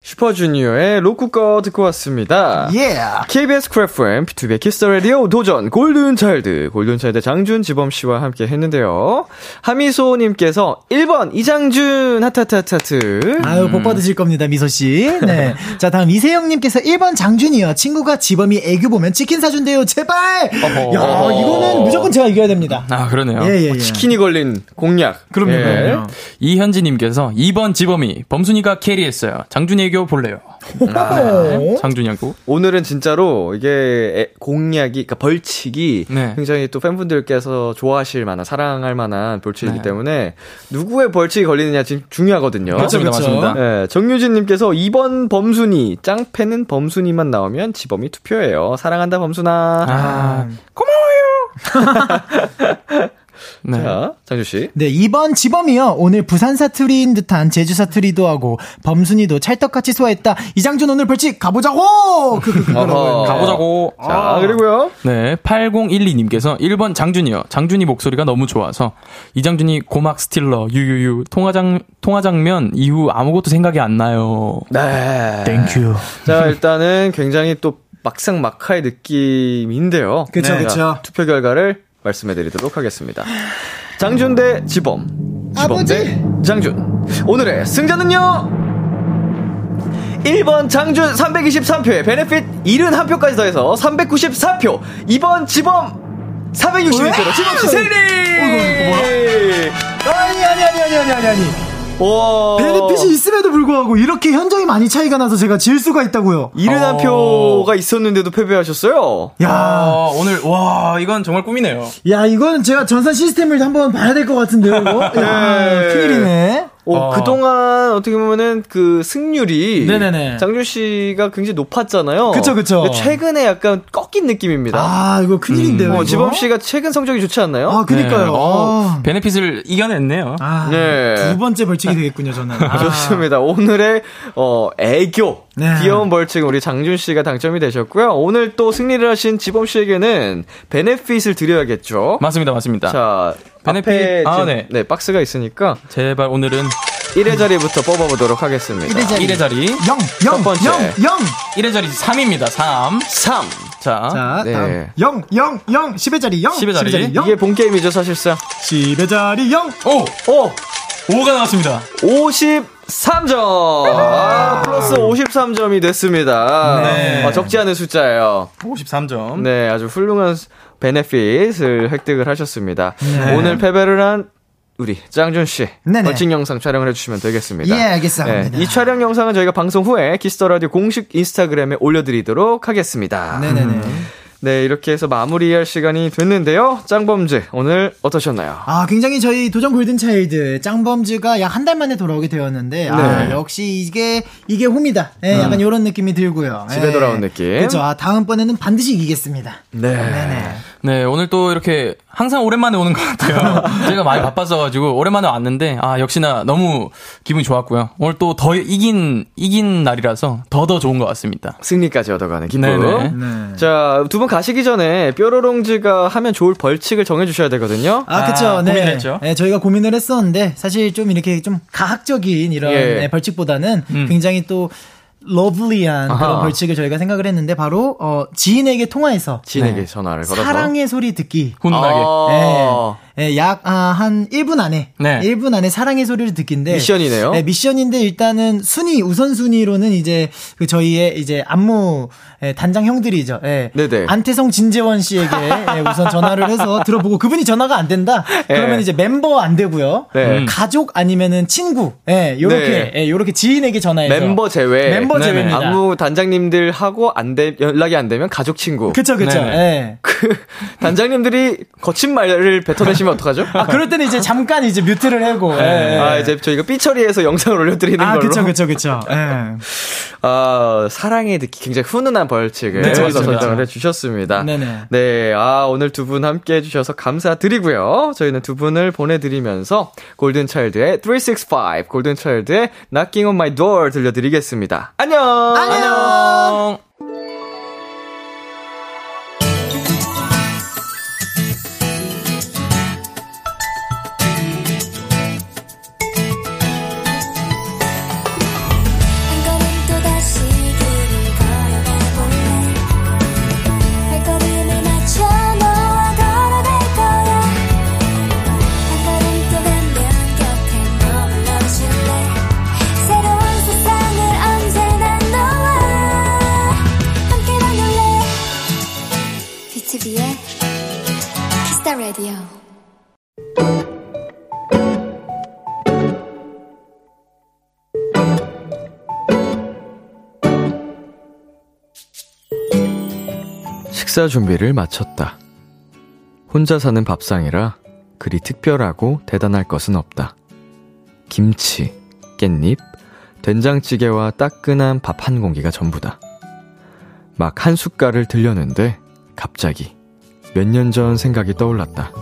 슈퍼주니어의 로꾸거 듣고 왔습니다. 예. KBS 쿨 FM 비투비 키스 더 라디오 도전 골든차일드 골든차일드 장준 지범 씨와 함께 했는데요. 하미소 님께서 1번 이장준 하트 하트 하트 아유, 복 받으실 겁니다, 미소 씨. 네. 자, 다음 이세영 님께서 1번 장준이요. 친구가 지범이 애교 보면 치킨 사준대요. 제발! 어허. 야, 이거는 무조건 제가 이겨야 됩니다. 아, 그러네요. 예, 예, 예. 치킨이 걸린 공략. 그럼요, 예. 그럼요. 이현지 님께서 2번 지범이 범순이가 캐리했어요. 장준이 애교 볼래요. 네. 장준이 하고. 오늘은 진짜로 이게 애- 공략이, 그러니까 벌칙이 네. 굉장히 또 팬분들께서 좋아하실 만한, 사랑할 만한 벌칙이기 네. 때문에 누구의 벌칙이 걸리느냐 지금 중요하거든요. 맞습니다. 맞습니다. 네, 정유진님께서 2번 범순이, 짱패는 범순이만 나오면 지범이 투표예요. 사랑한다, 범순아. 아, 네. 자, 장준 씨. 네, 2번 지범이요. 오늘 부산 사투리인 듯한 제주 사투리도 하고, 범순이도 찰떡같이 소화했다. 이장준 오늘 벌칙 가보자고! 그, 그. 가보자고. 자, 그리고요. 네, 8012님께서 1번 장준이요. 장준이 목소리가 너무 좋아서 이장준이 고막 stealer 유유유 통화장 통화장면 이후 아무것도 생각이 안 나요. 네. Thank you. 자, 일단은 굉장히 또 막상 막하의 느낌인데요. 그쵸, 네. 그쵸. 자, 투표 결과를 말씀해 드리도록 하겠습니다. 장준 대 지범. 지범 대 장준. 오늘의 승자는요! 1번 장준 323표에 베네핏 71표까지 더해서 394표. 2번 지범 461표로 지범 씨 승리! 아니, 아니, 아니, 아니, 아니, 아니, 아니. 와. 베네핏이 있음에도 불구하고 이렇게 현저히 많이 차이가 나서 제가 질 수가 있다고요. 71표가 있었는데도 패배하셨어요. 야, 아, 오늘 와 이건 정말 꿈이네요. 야, 이건 제가 전산 시스템을 한번 봐야 될 것 같은데요, 이거? 야, 네. 큰일이네. 어, 어. 그동안 어떻게 보면은 그 승률이 네네네. 장준 씨가 굉장히 높았잖아요. 그쵸, 그쵸. 근데 최근에 약간 꺾인 느낌입니다. 아, 이거 큰일인데요, 어, 이거? 지범 씨가 최근 성적이 좋지 않나요? 아, 그니까요. 네, 어, 아. 베네핏을 이겨냈네요. 아, 네. 두 번째 벌칙이 되겠군요, 저는. 아. 좋습니다. 오늘의 어 애교 네. 귀여운 벌칙 우리 장준 씨가 당첨이 되셨고요. 오늘 또 승리를 하신 지범 씨에게는 베네핏을 드려야겠죠. 맞습니다, 맞습니다. 자, 베네핏. 아, 네. 네, 박스가 있으니까 제발 오늘은 1회 자리부터 뽑아보도록 하겠습니다. 1의 자리. 0, 첫 0, 번째. 0, 0. 1의 자리 3입니다. 3. 3. 자, 자, 네. 다음. 0, 0, 0. 10의 자리 0. 10의 자리. 0. 이게 본 게임이죠, 사실상. 10의 자리 0. 오! 오! 5가 나왔습니다. 53점! 아, 플러스 53점이 됐습니다. 네. 아, 적지 않은 숫자예요. 53점. 네, 아주 훌륭한 benefit을 획득을 하셨습니다. 네. 오늘 패배를 한 우리 짱준 씨 네네. 벌칙 영상 촬영을 해주시면 되겠습니다. 예, 알겠습니다. 네, 이 촬영 영상은 저희가 방송 후에 키스 더 라디오 공식 인스타그램에 올려드리도록 하겠습니다. 네네네. 네, 이렇게 해서 마무리할 시간이 됐는데요. 짱범즈 오늘 어떠셨나요? 아, 굉장히 저희 도전 골든차일드 짱범즈가 약 한 달 만에 돌아오게 되었는데, 아, 네. 역시 이게, 이게 홈이다. 예, 약간 이런 느낌이 들고요. 집에 예. 돌아온 느낌. 그죠. 아, 다음번에는 반드시 이기겠습니다. 네. 네네. 네, 오늘 또 이렇게 항상 오랜만에 오는 것 같아요. 제가 많이 바빴어가지고 오랜만에 왔는데, 아, 역시나 너무 기분이 좋았고요. 오늘 또 더 이긴, 이긴 날이라서 더 더 좋은 것 같습니다. 승리까지 얻어가는 기쁨. 네네. 네. 자, 두 분 가시기 전에 뾰로롱즈가 하면 좋을 벌칙을 정해주셔야 되거든요. 아, 그쵸. 아, 네. 고민을 했죠. 네, 저희가 고민을 했었는데, 사실 좀 이렇게 좀 가학적인 이런 예. 네, 벌칙보다는 음. 굉장히 또, 러블리한 아하. 그런 벌칙을 저희가 생각을 했는데, 바로, 어, 지인에게 통화해서, 지인에게 전화를 걸어서. 사랑의 소리 듣기. 훈훈하게. 아, 예, 약, 아, 한 1분 안에. 네. 1분 안에 사랑의 소리를 듣기인데. 미션이네요. 네, 미션인데 일단은 순위, 우선순위로는 이제 그 저희의 이제 안무 예, 단장 형들이죠. 예. 네네. 안태성 진재원 씨에게 예, 우선 전화를 해서 들어보고 그분이 전화가 안 된다? 그러면 예. 이제 멤버 안 되고요. 네. 음. 가족 아니면은 친구. 예, 요렇게, 네. 예, 요렇게 지인에게 전화해서. 멤버 제외. 멤버. 제외입니다. 안무 단장님들 하고 안 돼, 연락이 안 되면 가족 친구. 그쵸, 그쵸. 예. 그 단장님들이 거친 말을 뱉어내시 면 어떡하죠? 아, 그럴 때는 이제 잠깐 이제 뮤트를 하고. 예, 예. 아, 이제 저희가 삐처리해서 영상을 올려드리는 아, 걸로. 그쵸, 그쵸, 그쵸. 예. 아, 사랑에 듣기 굉장히 훈훈한 벌칙을 그쵸, 그쵸, 선정을 그쵸. 해주셨습니다. 네네. 네, 아, 오늘 두 분 함께 해주셔서 감사드리고요. 저희는 두 분을 보내드리면서 골든차일드의 365, 골든차일드의 Knocking on My Door 들려드리겠습니다. 안녕! 안녕! 식사 준비를 마쳤다. 혼자 사는 밥상이라 그리 특별하고 대단할 것은 없다. 김치, 깻잎, 된장찌개와 따끈한 밥 한 공기가 전부다. 막 한 숟갈을 들려는데 갑자기 몇 년 전 생각이 떠올랐다.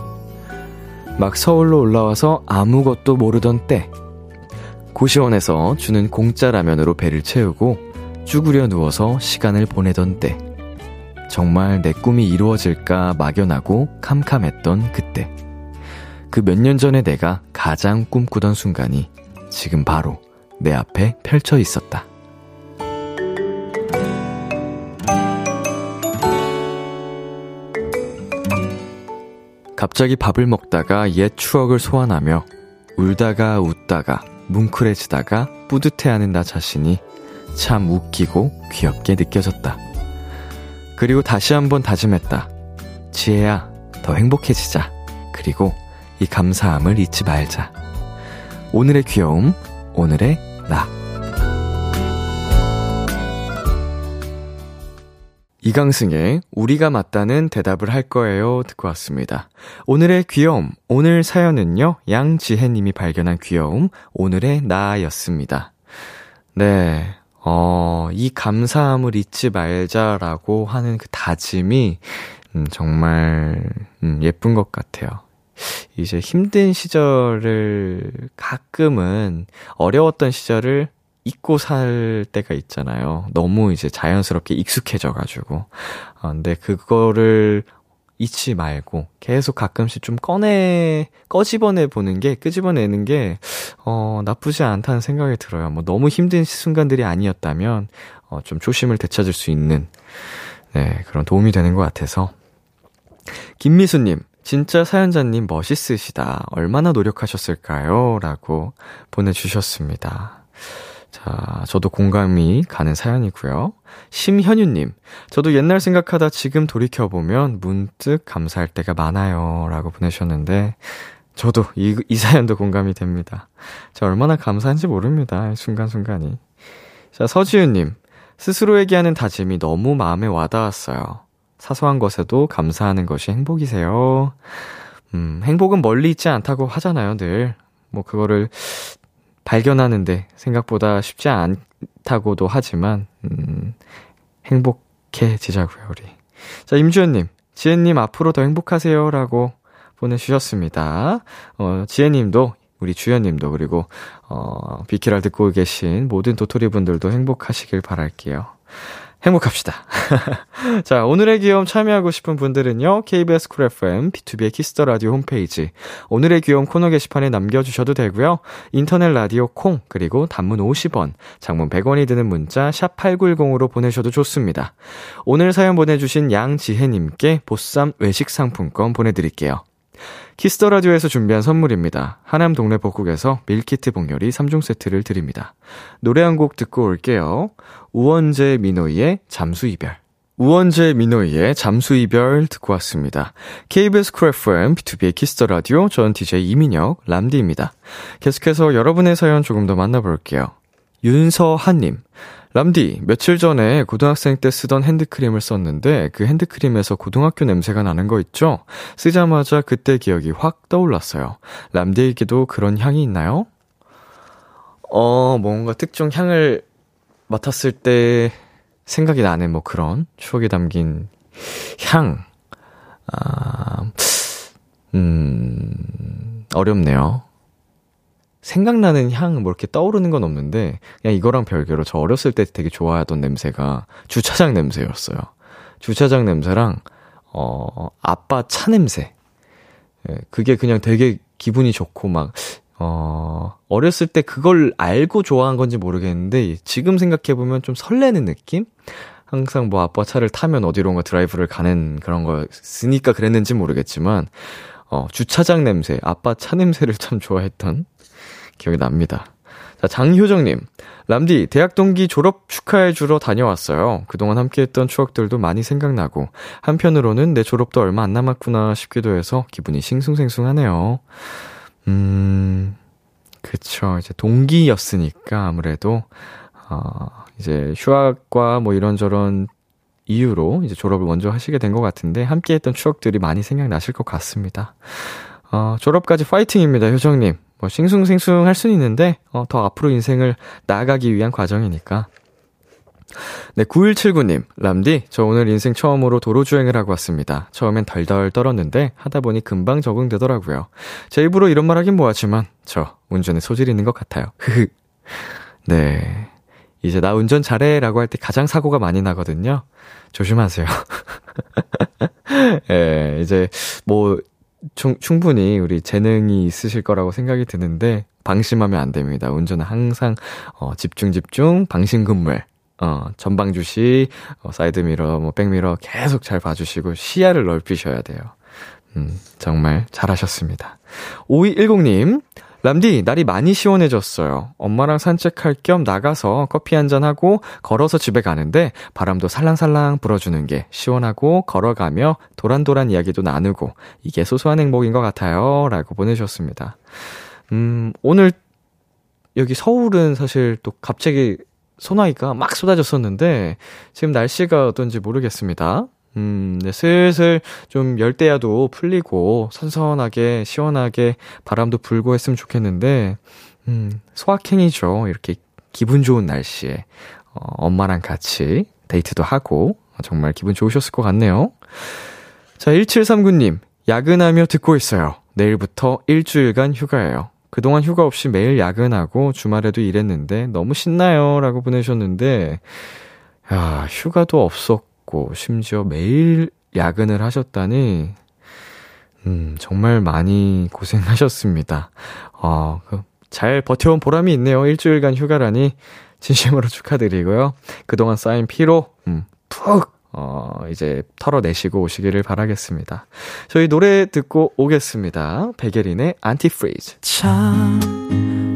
막 서울로 올라와서 아무것도 모르던 때 고시원에서 주는 공짜 라면으로 배를 채우고 쭈그려 누워서 시간을 보내던 때 정말 내 꿈이 이루어질까 막연하고 캄캄했던 그때. 그 몇 년 전에 내가 가장 꿈꾸던 순간이 지금 바로 내 앞에 펼쳐 있었다. 갑자기 밥을 먹다가 옛 추억을 소환하며 울다가 웃다가 뭉클해지다가 뿌듯해하는 나 자신이 참 웃기고 귀엽게 느껴졌다. 그리고 다시 한번 다짐했다. 지혜야, 더 행복해지자. 그리고 이 감사함을 잊지 말자. 오늘의 귀여움, 오늘의 나. 이강승의 우리가 맞다는 대답을 할 거예요 듣고 왔습니다. 오늘의 귀여움, 오늘 사연은요, 양지혜님이 발견한 귀여움, 오늘의 나였습니다. 네, 어, 이 감사함을 잊지 말자라고 하는 그 다짐이, 음, 정말, 음, 예쁜 것 같아요. 이제 힘든 시절을 가끔은 어려웠던 시절을 잊고 살 때가 있잖아요. 너무 이제 자연스럽게 익숙해져가지고. 아, 근데 그거를 잊지 말고 계속 가끔씩 좀 꺼내, 꺼집어내 보는 게, 끄집어내는 게, 어, 나쁘지 않다는 생각이 들어요. 뭐 너무 힘든 순간들이 아니었다면, 어, 좀 초심을 되찾을 수 있는, 네, 그런 도움이 되는 것 같아서. 김미수님, 진짜 사연자님 멋있으시다. 얼마나 노력하셨을까요? 라고 보내주셨습니다. 자, 저도 공감이 가는 사연이고요. 심현유님, 저도 옛날 생각하다 지금 돌이켜보면 문득 감사할 때가 많아요. 라고 보내셨는데, 저도 이, 이 사연도 공감이 됩니다. 저 얼마나 감사한지 모릅니다. 순간순간이. 자, 서지윤님, 스스로에게 하는 다짐이 너무 마음에 와닿았어요. 사소한 것에도 감사하는 것이 행복이세요. 음, 행복은 멀리 있지 않다고 하잖아요, 늘. 뭐, 그거를 발견하는데 생각보다 쉽지 않다고도 하지만, 음, 행복해지자고요, 우리. 자, 임주연님. 지혜님 앞으로 더 행복하세요라고 보내주셨습니다. 어, 지혜님도 우리 주연님도 그리고 어, 비키라를 듣고 계신 모든 도토리 분들도 행복하시길 바랄게요. 행복합시다. 자, 오늘의 귀여움 참여하고 싶은 분들은요, KBS 쿨 FM, 비투비의 키스 더 라디오 홈페이지, 오늘의 귀여움 코너 게시판에 남겨주셔도 되고요, 인터넷 라디오 콩, 그리고 단문 50원, 장문 100원이 드는 문자, 샵8910으로 보내셔도 좋습니다. 오늘 사연 보내주신 양지혜님께 보쌈 외식 상품권 보내드릴게요. 키스 더 라디오에서 준비한 선물입니다. 하남 동네 복국에서 밀키트 복요리 3종 세트를 드립니다. 노래 한 곡 듣고 올게요. 우원재 미노이의 잠수 이별. 우원재 미노이의 잠수 이별 듣고 왔습니다. KBS 쿨 FM 비투비의 키스 더 라디오 전 DJ 이민혁 람디입니다. 계속해서 여러분의 사연 조금 더 만나볼게요. 윤서한님. 람디, 며칠 전에 고등학생 때 쓰던 핸드크림을 썼는데 그 핸드크림에서 고등학교 냄새가 나는 거 있죠? 쓰자마자 그때 기억이 확 떠올랐어요. 람디에게도 그런 향이 있나요? 어, 뭔가 특정 향을 맡았을 때 생각이 나는 뭐 그런 추억이 담긴 향. 아, 음, 어렵네요. 생각나는 향, 뭐 이렇게 떠오르는 건 없는데, 그냥 이거랑 별개로 저 어렸을 때 되게 좋아하던 냄새가 주차장 냄새였어요. 주차장 냄새랑, 어, 아빠 차 냄새. 예, 그게 그냥 되게 기분이 좋고 막, 어, 어렸을 때 그걸 알고 좋아한 건지 모르겠는데, 지금 생각해보면 좀 설레는 느낌? 항상 뭐 아빠 차를 타면 어디론가 드라이브를 가는 그런 거쓰니까 그랬는지 모르겠지만, 어, 주차장 냄새, 아빠 차 냄새를 참 좋아했던 기억이 납니다. 자, 장효정님. 람디, 대학 동기 졸업 축하해 주러 다녀왔어요. 그동안 함께 했던 추억들도 많이 생각나고, 한편으로는 내 졸업도 얼마 안 남았구나 싶기도 해서 기분이 싱숭생숭하네요. 음, 그쵸. 이제 동기였으니까 아무래도, 어, 이제 휴학과 뭐 이런저런 이유로 이제 졸업을 먼저 하시게 된 것 같은데, 함께 했던 추억들이 많이 생각나실 것 같습니다. 어, 졸업까지 파이팅입니다, 효정님. 뭐 싱숭생숭 할 수는 있는데 어, 더 앞으로 인생을 나아가기 위한 과정이니까. 네, 9179님, 람디, 저 오늘 인생 처음으로 도로 주행을 하고 왔습니다. 처음엔 덜덜 떨었는데 하다 보니 금방 적응되더라고요. 제 입으로 이런 말 하긴 뭐하지만 저 운전에 소질 있는 것 같아요. 흐흐. 네. 이제 나 운전 잘해 라고 할 때 가장 사고가 많이 나거든요. 조심하세요. 예, 이제 뭐 충, 충분히 우리 재능이 있으실 거라고 생각이 드는데 방심하면 안 됩니다. 운전은 항상 어, 집중 집중 방심 금물 어, 전방 주시, 어, 사이드 미러, 뭐, 백미러 계속 잘 봐주시고, 시야를 넓히셔야 돼요. 음, 정말 잘하셨습니다. 5210님, 람디, 날이 많이 시원해졌어요. 엄마랑 산책할 겸 나가서 커피 한잔하고 걸어서 집에 가는데 바람도 살랑살랑 불어주는 게 시원하고 걸어가며 도란도란 이야기도 나누고 이게 소소한 행복인 것 같아요. 라고 보내주셨습니다. 음, 오늘 여기 서울은 사실 또 갑자기 소나기가 막 쏟아졌었는데 지금 날씨가 어떤지 모르겠습니다. 음, 네, 슬슬 좀 열대야도 풀리고 선선하게 시원하게 바람도 불고 했으면 좋겠는데 음, 소확행이죠. 이렇게 기분 좋은 날씨에 어, 엄마랑 같이 데이트도 하고 정말 기분 좋으셨을 것 같네요. 자, 1739님. 야근하며 듣고 있어요. 내일부터 일주일간 휴가예요. 그동안 휴가 없이 매일 야근하고 주말에도 일했는데 너무 신나요. 라고 보내셨는데, 야, 휴가도 없었고, 심지어 매일 야근을 하셨다니, 음, 정말 많이 고생하셨습니다. 어, 그, 잘 버텨온 보람이 있네요. 일주일간 휴가라니. 진심으로 축하드리고요. 그동안 쌓인 피로, 음, 푹, 어, 이제 털어내시고 오시기를 바라겠습니다. 저희 노래 듣고 오겠습니다. 백예린의 Antifreeze. 참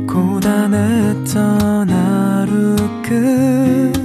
고단했던 하루 끝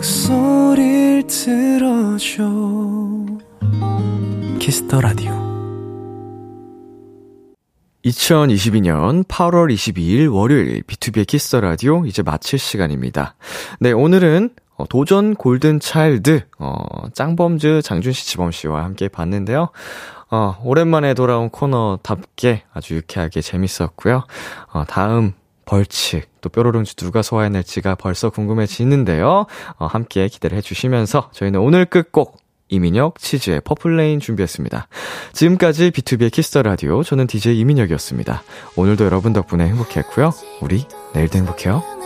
목소리를 들어줘 키스 키스터 라디오. 2022년 8월 22일 월요일 비투비의 키스 더 라디오 이제 마칠 시간입니다. 네, 오늘은 어, 도전 골든 차일드 어, 짱범즈 장준 씨, 지범 씨와 함께 봤는데요. 어, 오랜만에 돌아온 코너답게 아주 유쾌하게 재밌었고요. 어, 다음 벌칙 또 뾰로롱즈 누가 소화해낼지가 벌써 궁금해지는데요. 어, 함께 기대를 해주시면서 저희는 오늘 끝곡 이민혁 치즈의 Purple Rain 준비했습니다. 지금까지 B2B의 키스터 라디오 저는 DJ 이민혁이었습니다. 오늘도 여러분 덕분에 행복했고요. 우리 내일도 행복해요.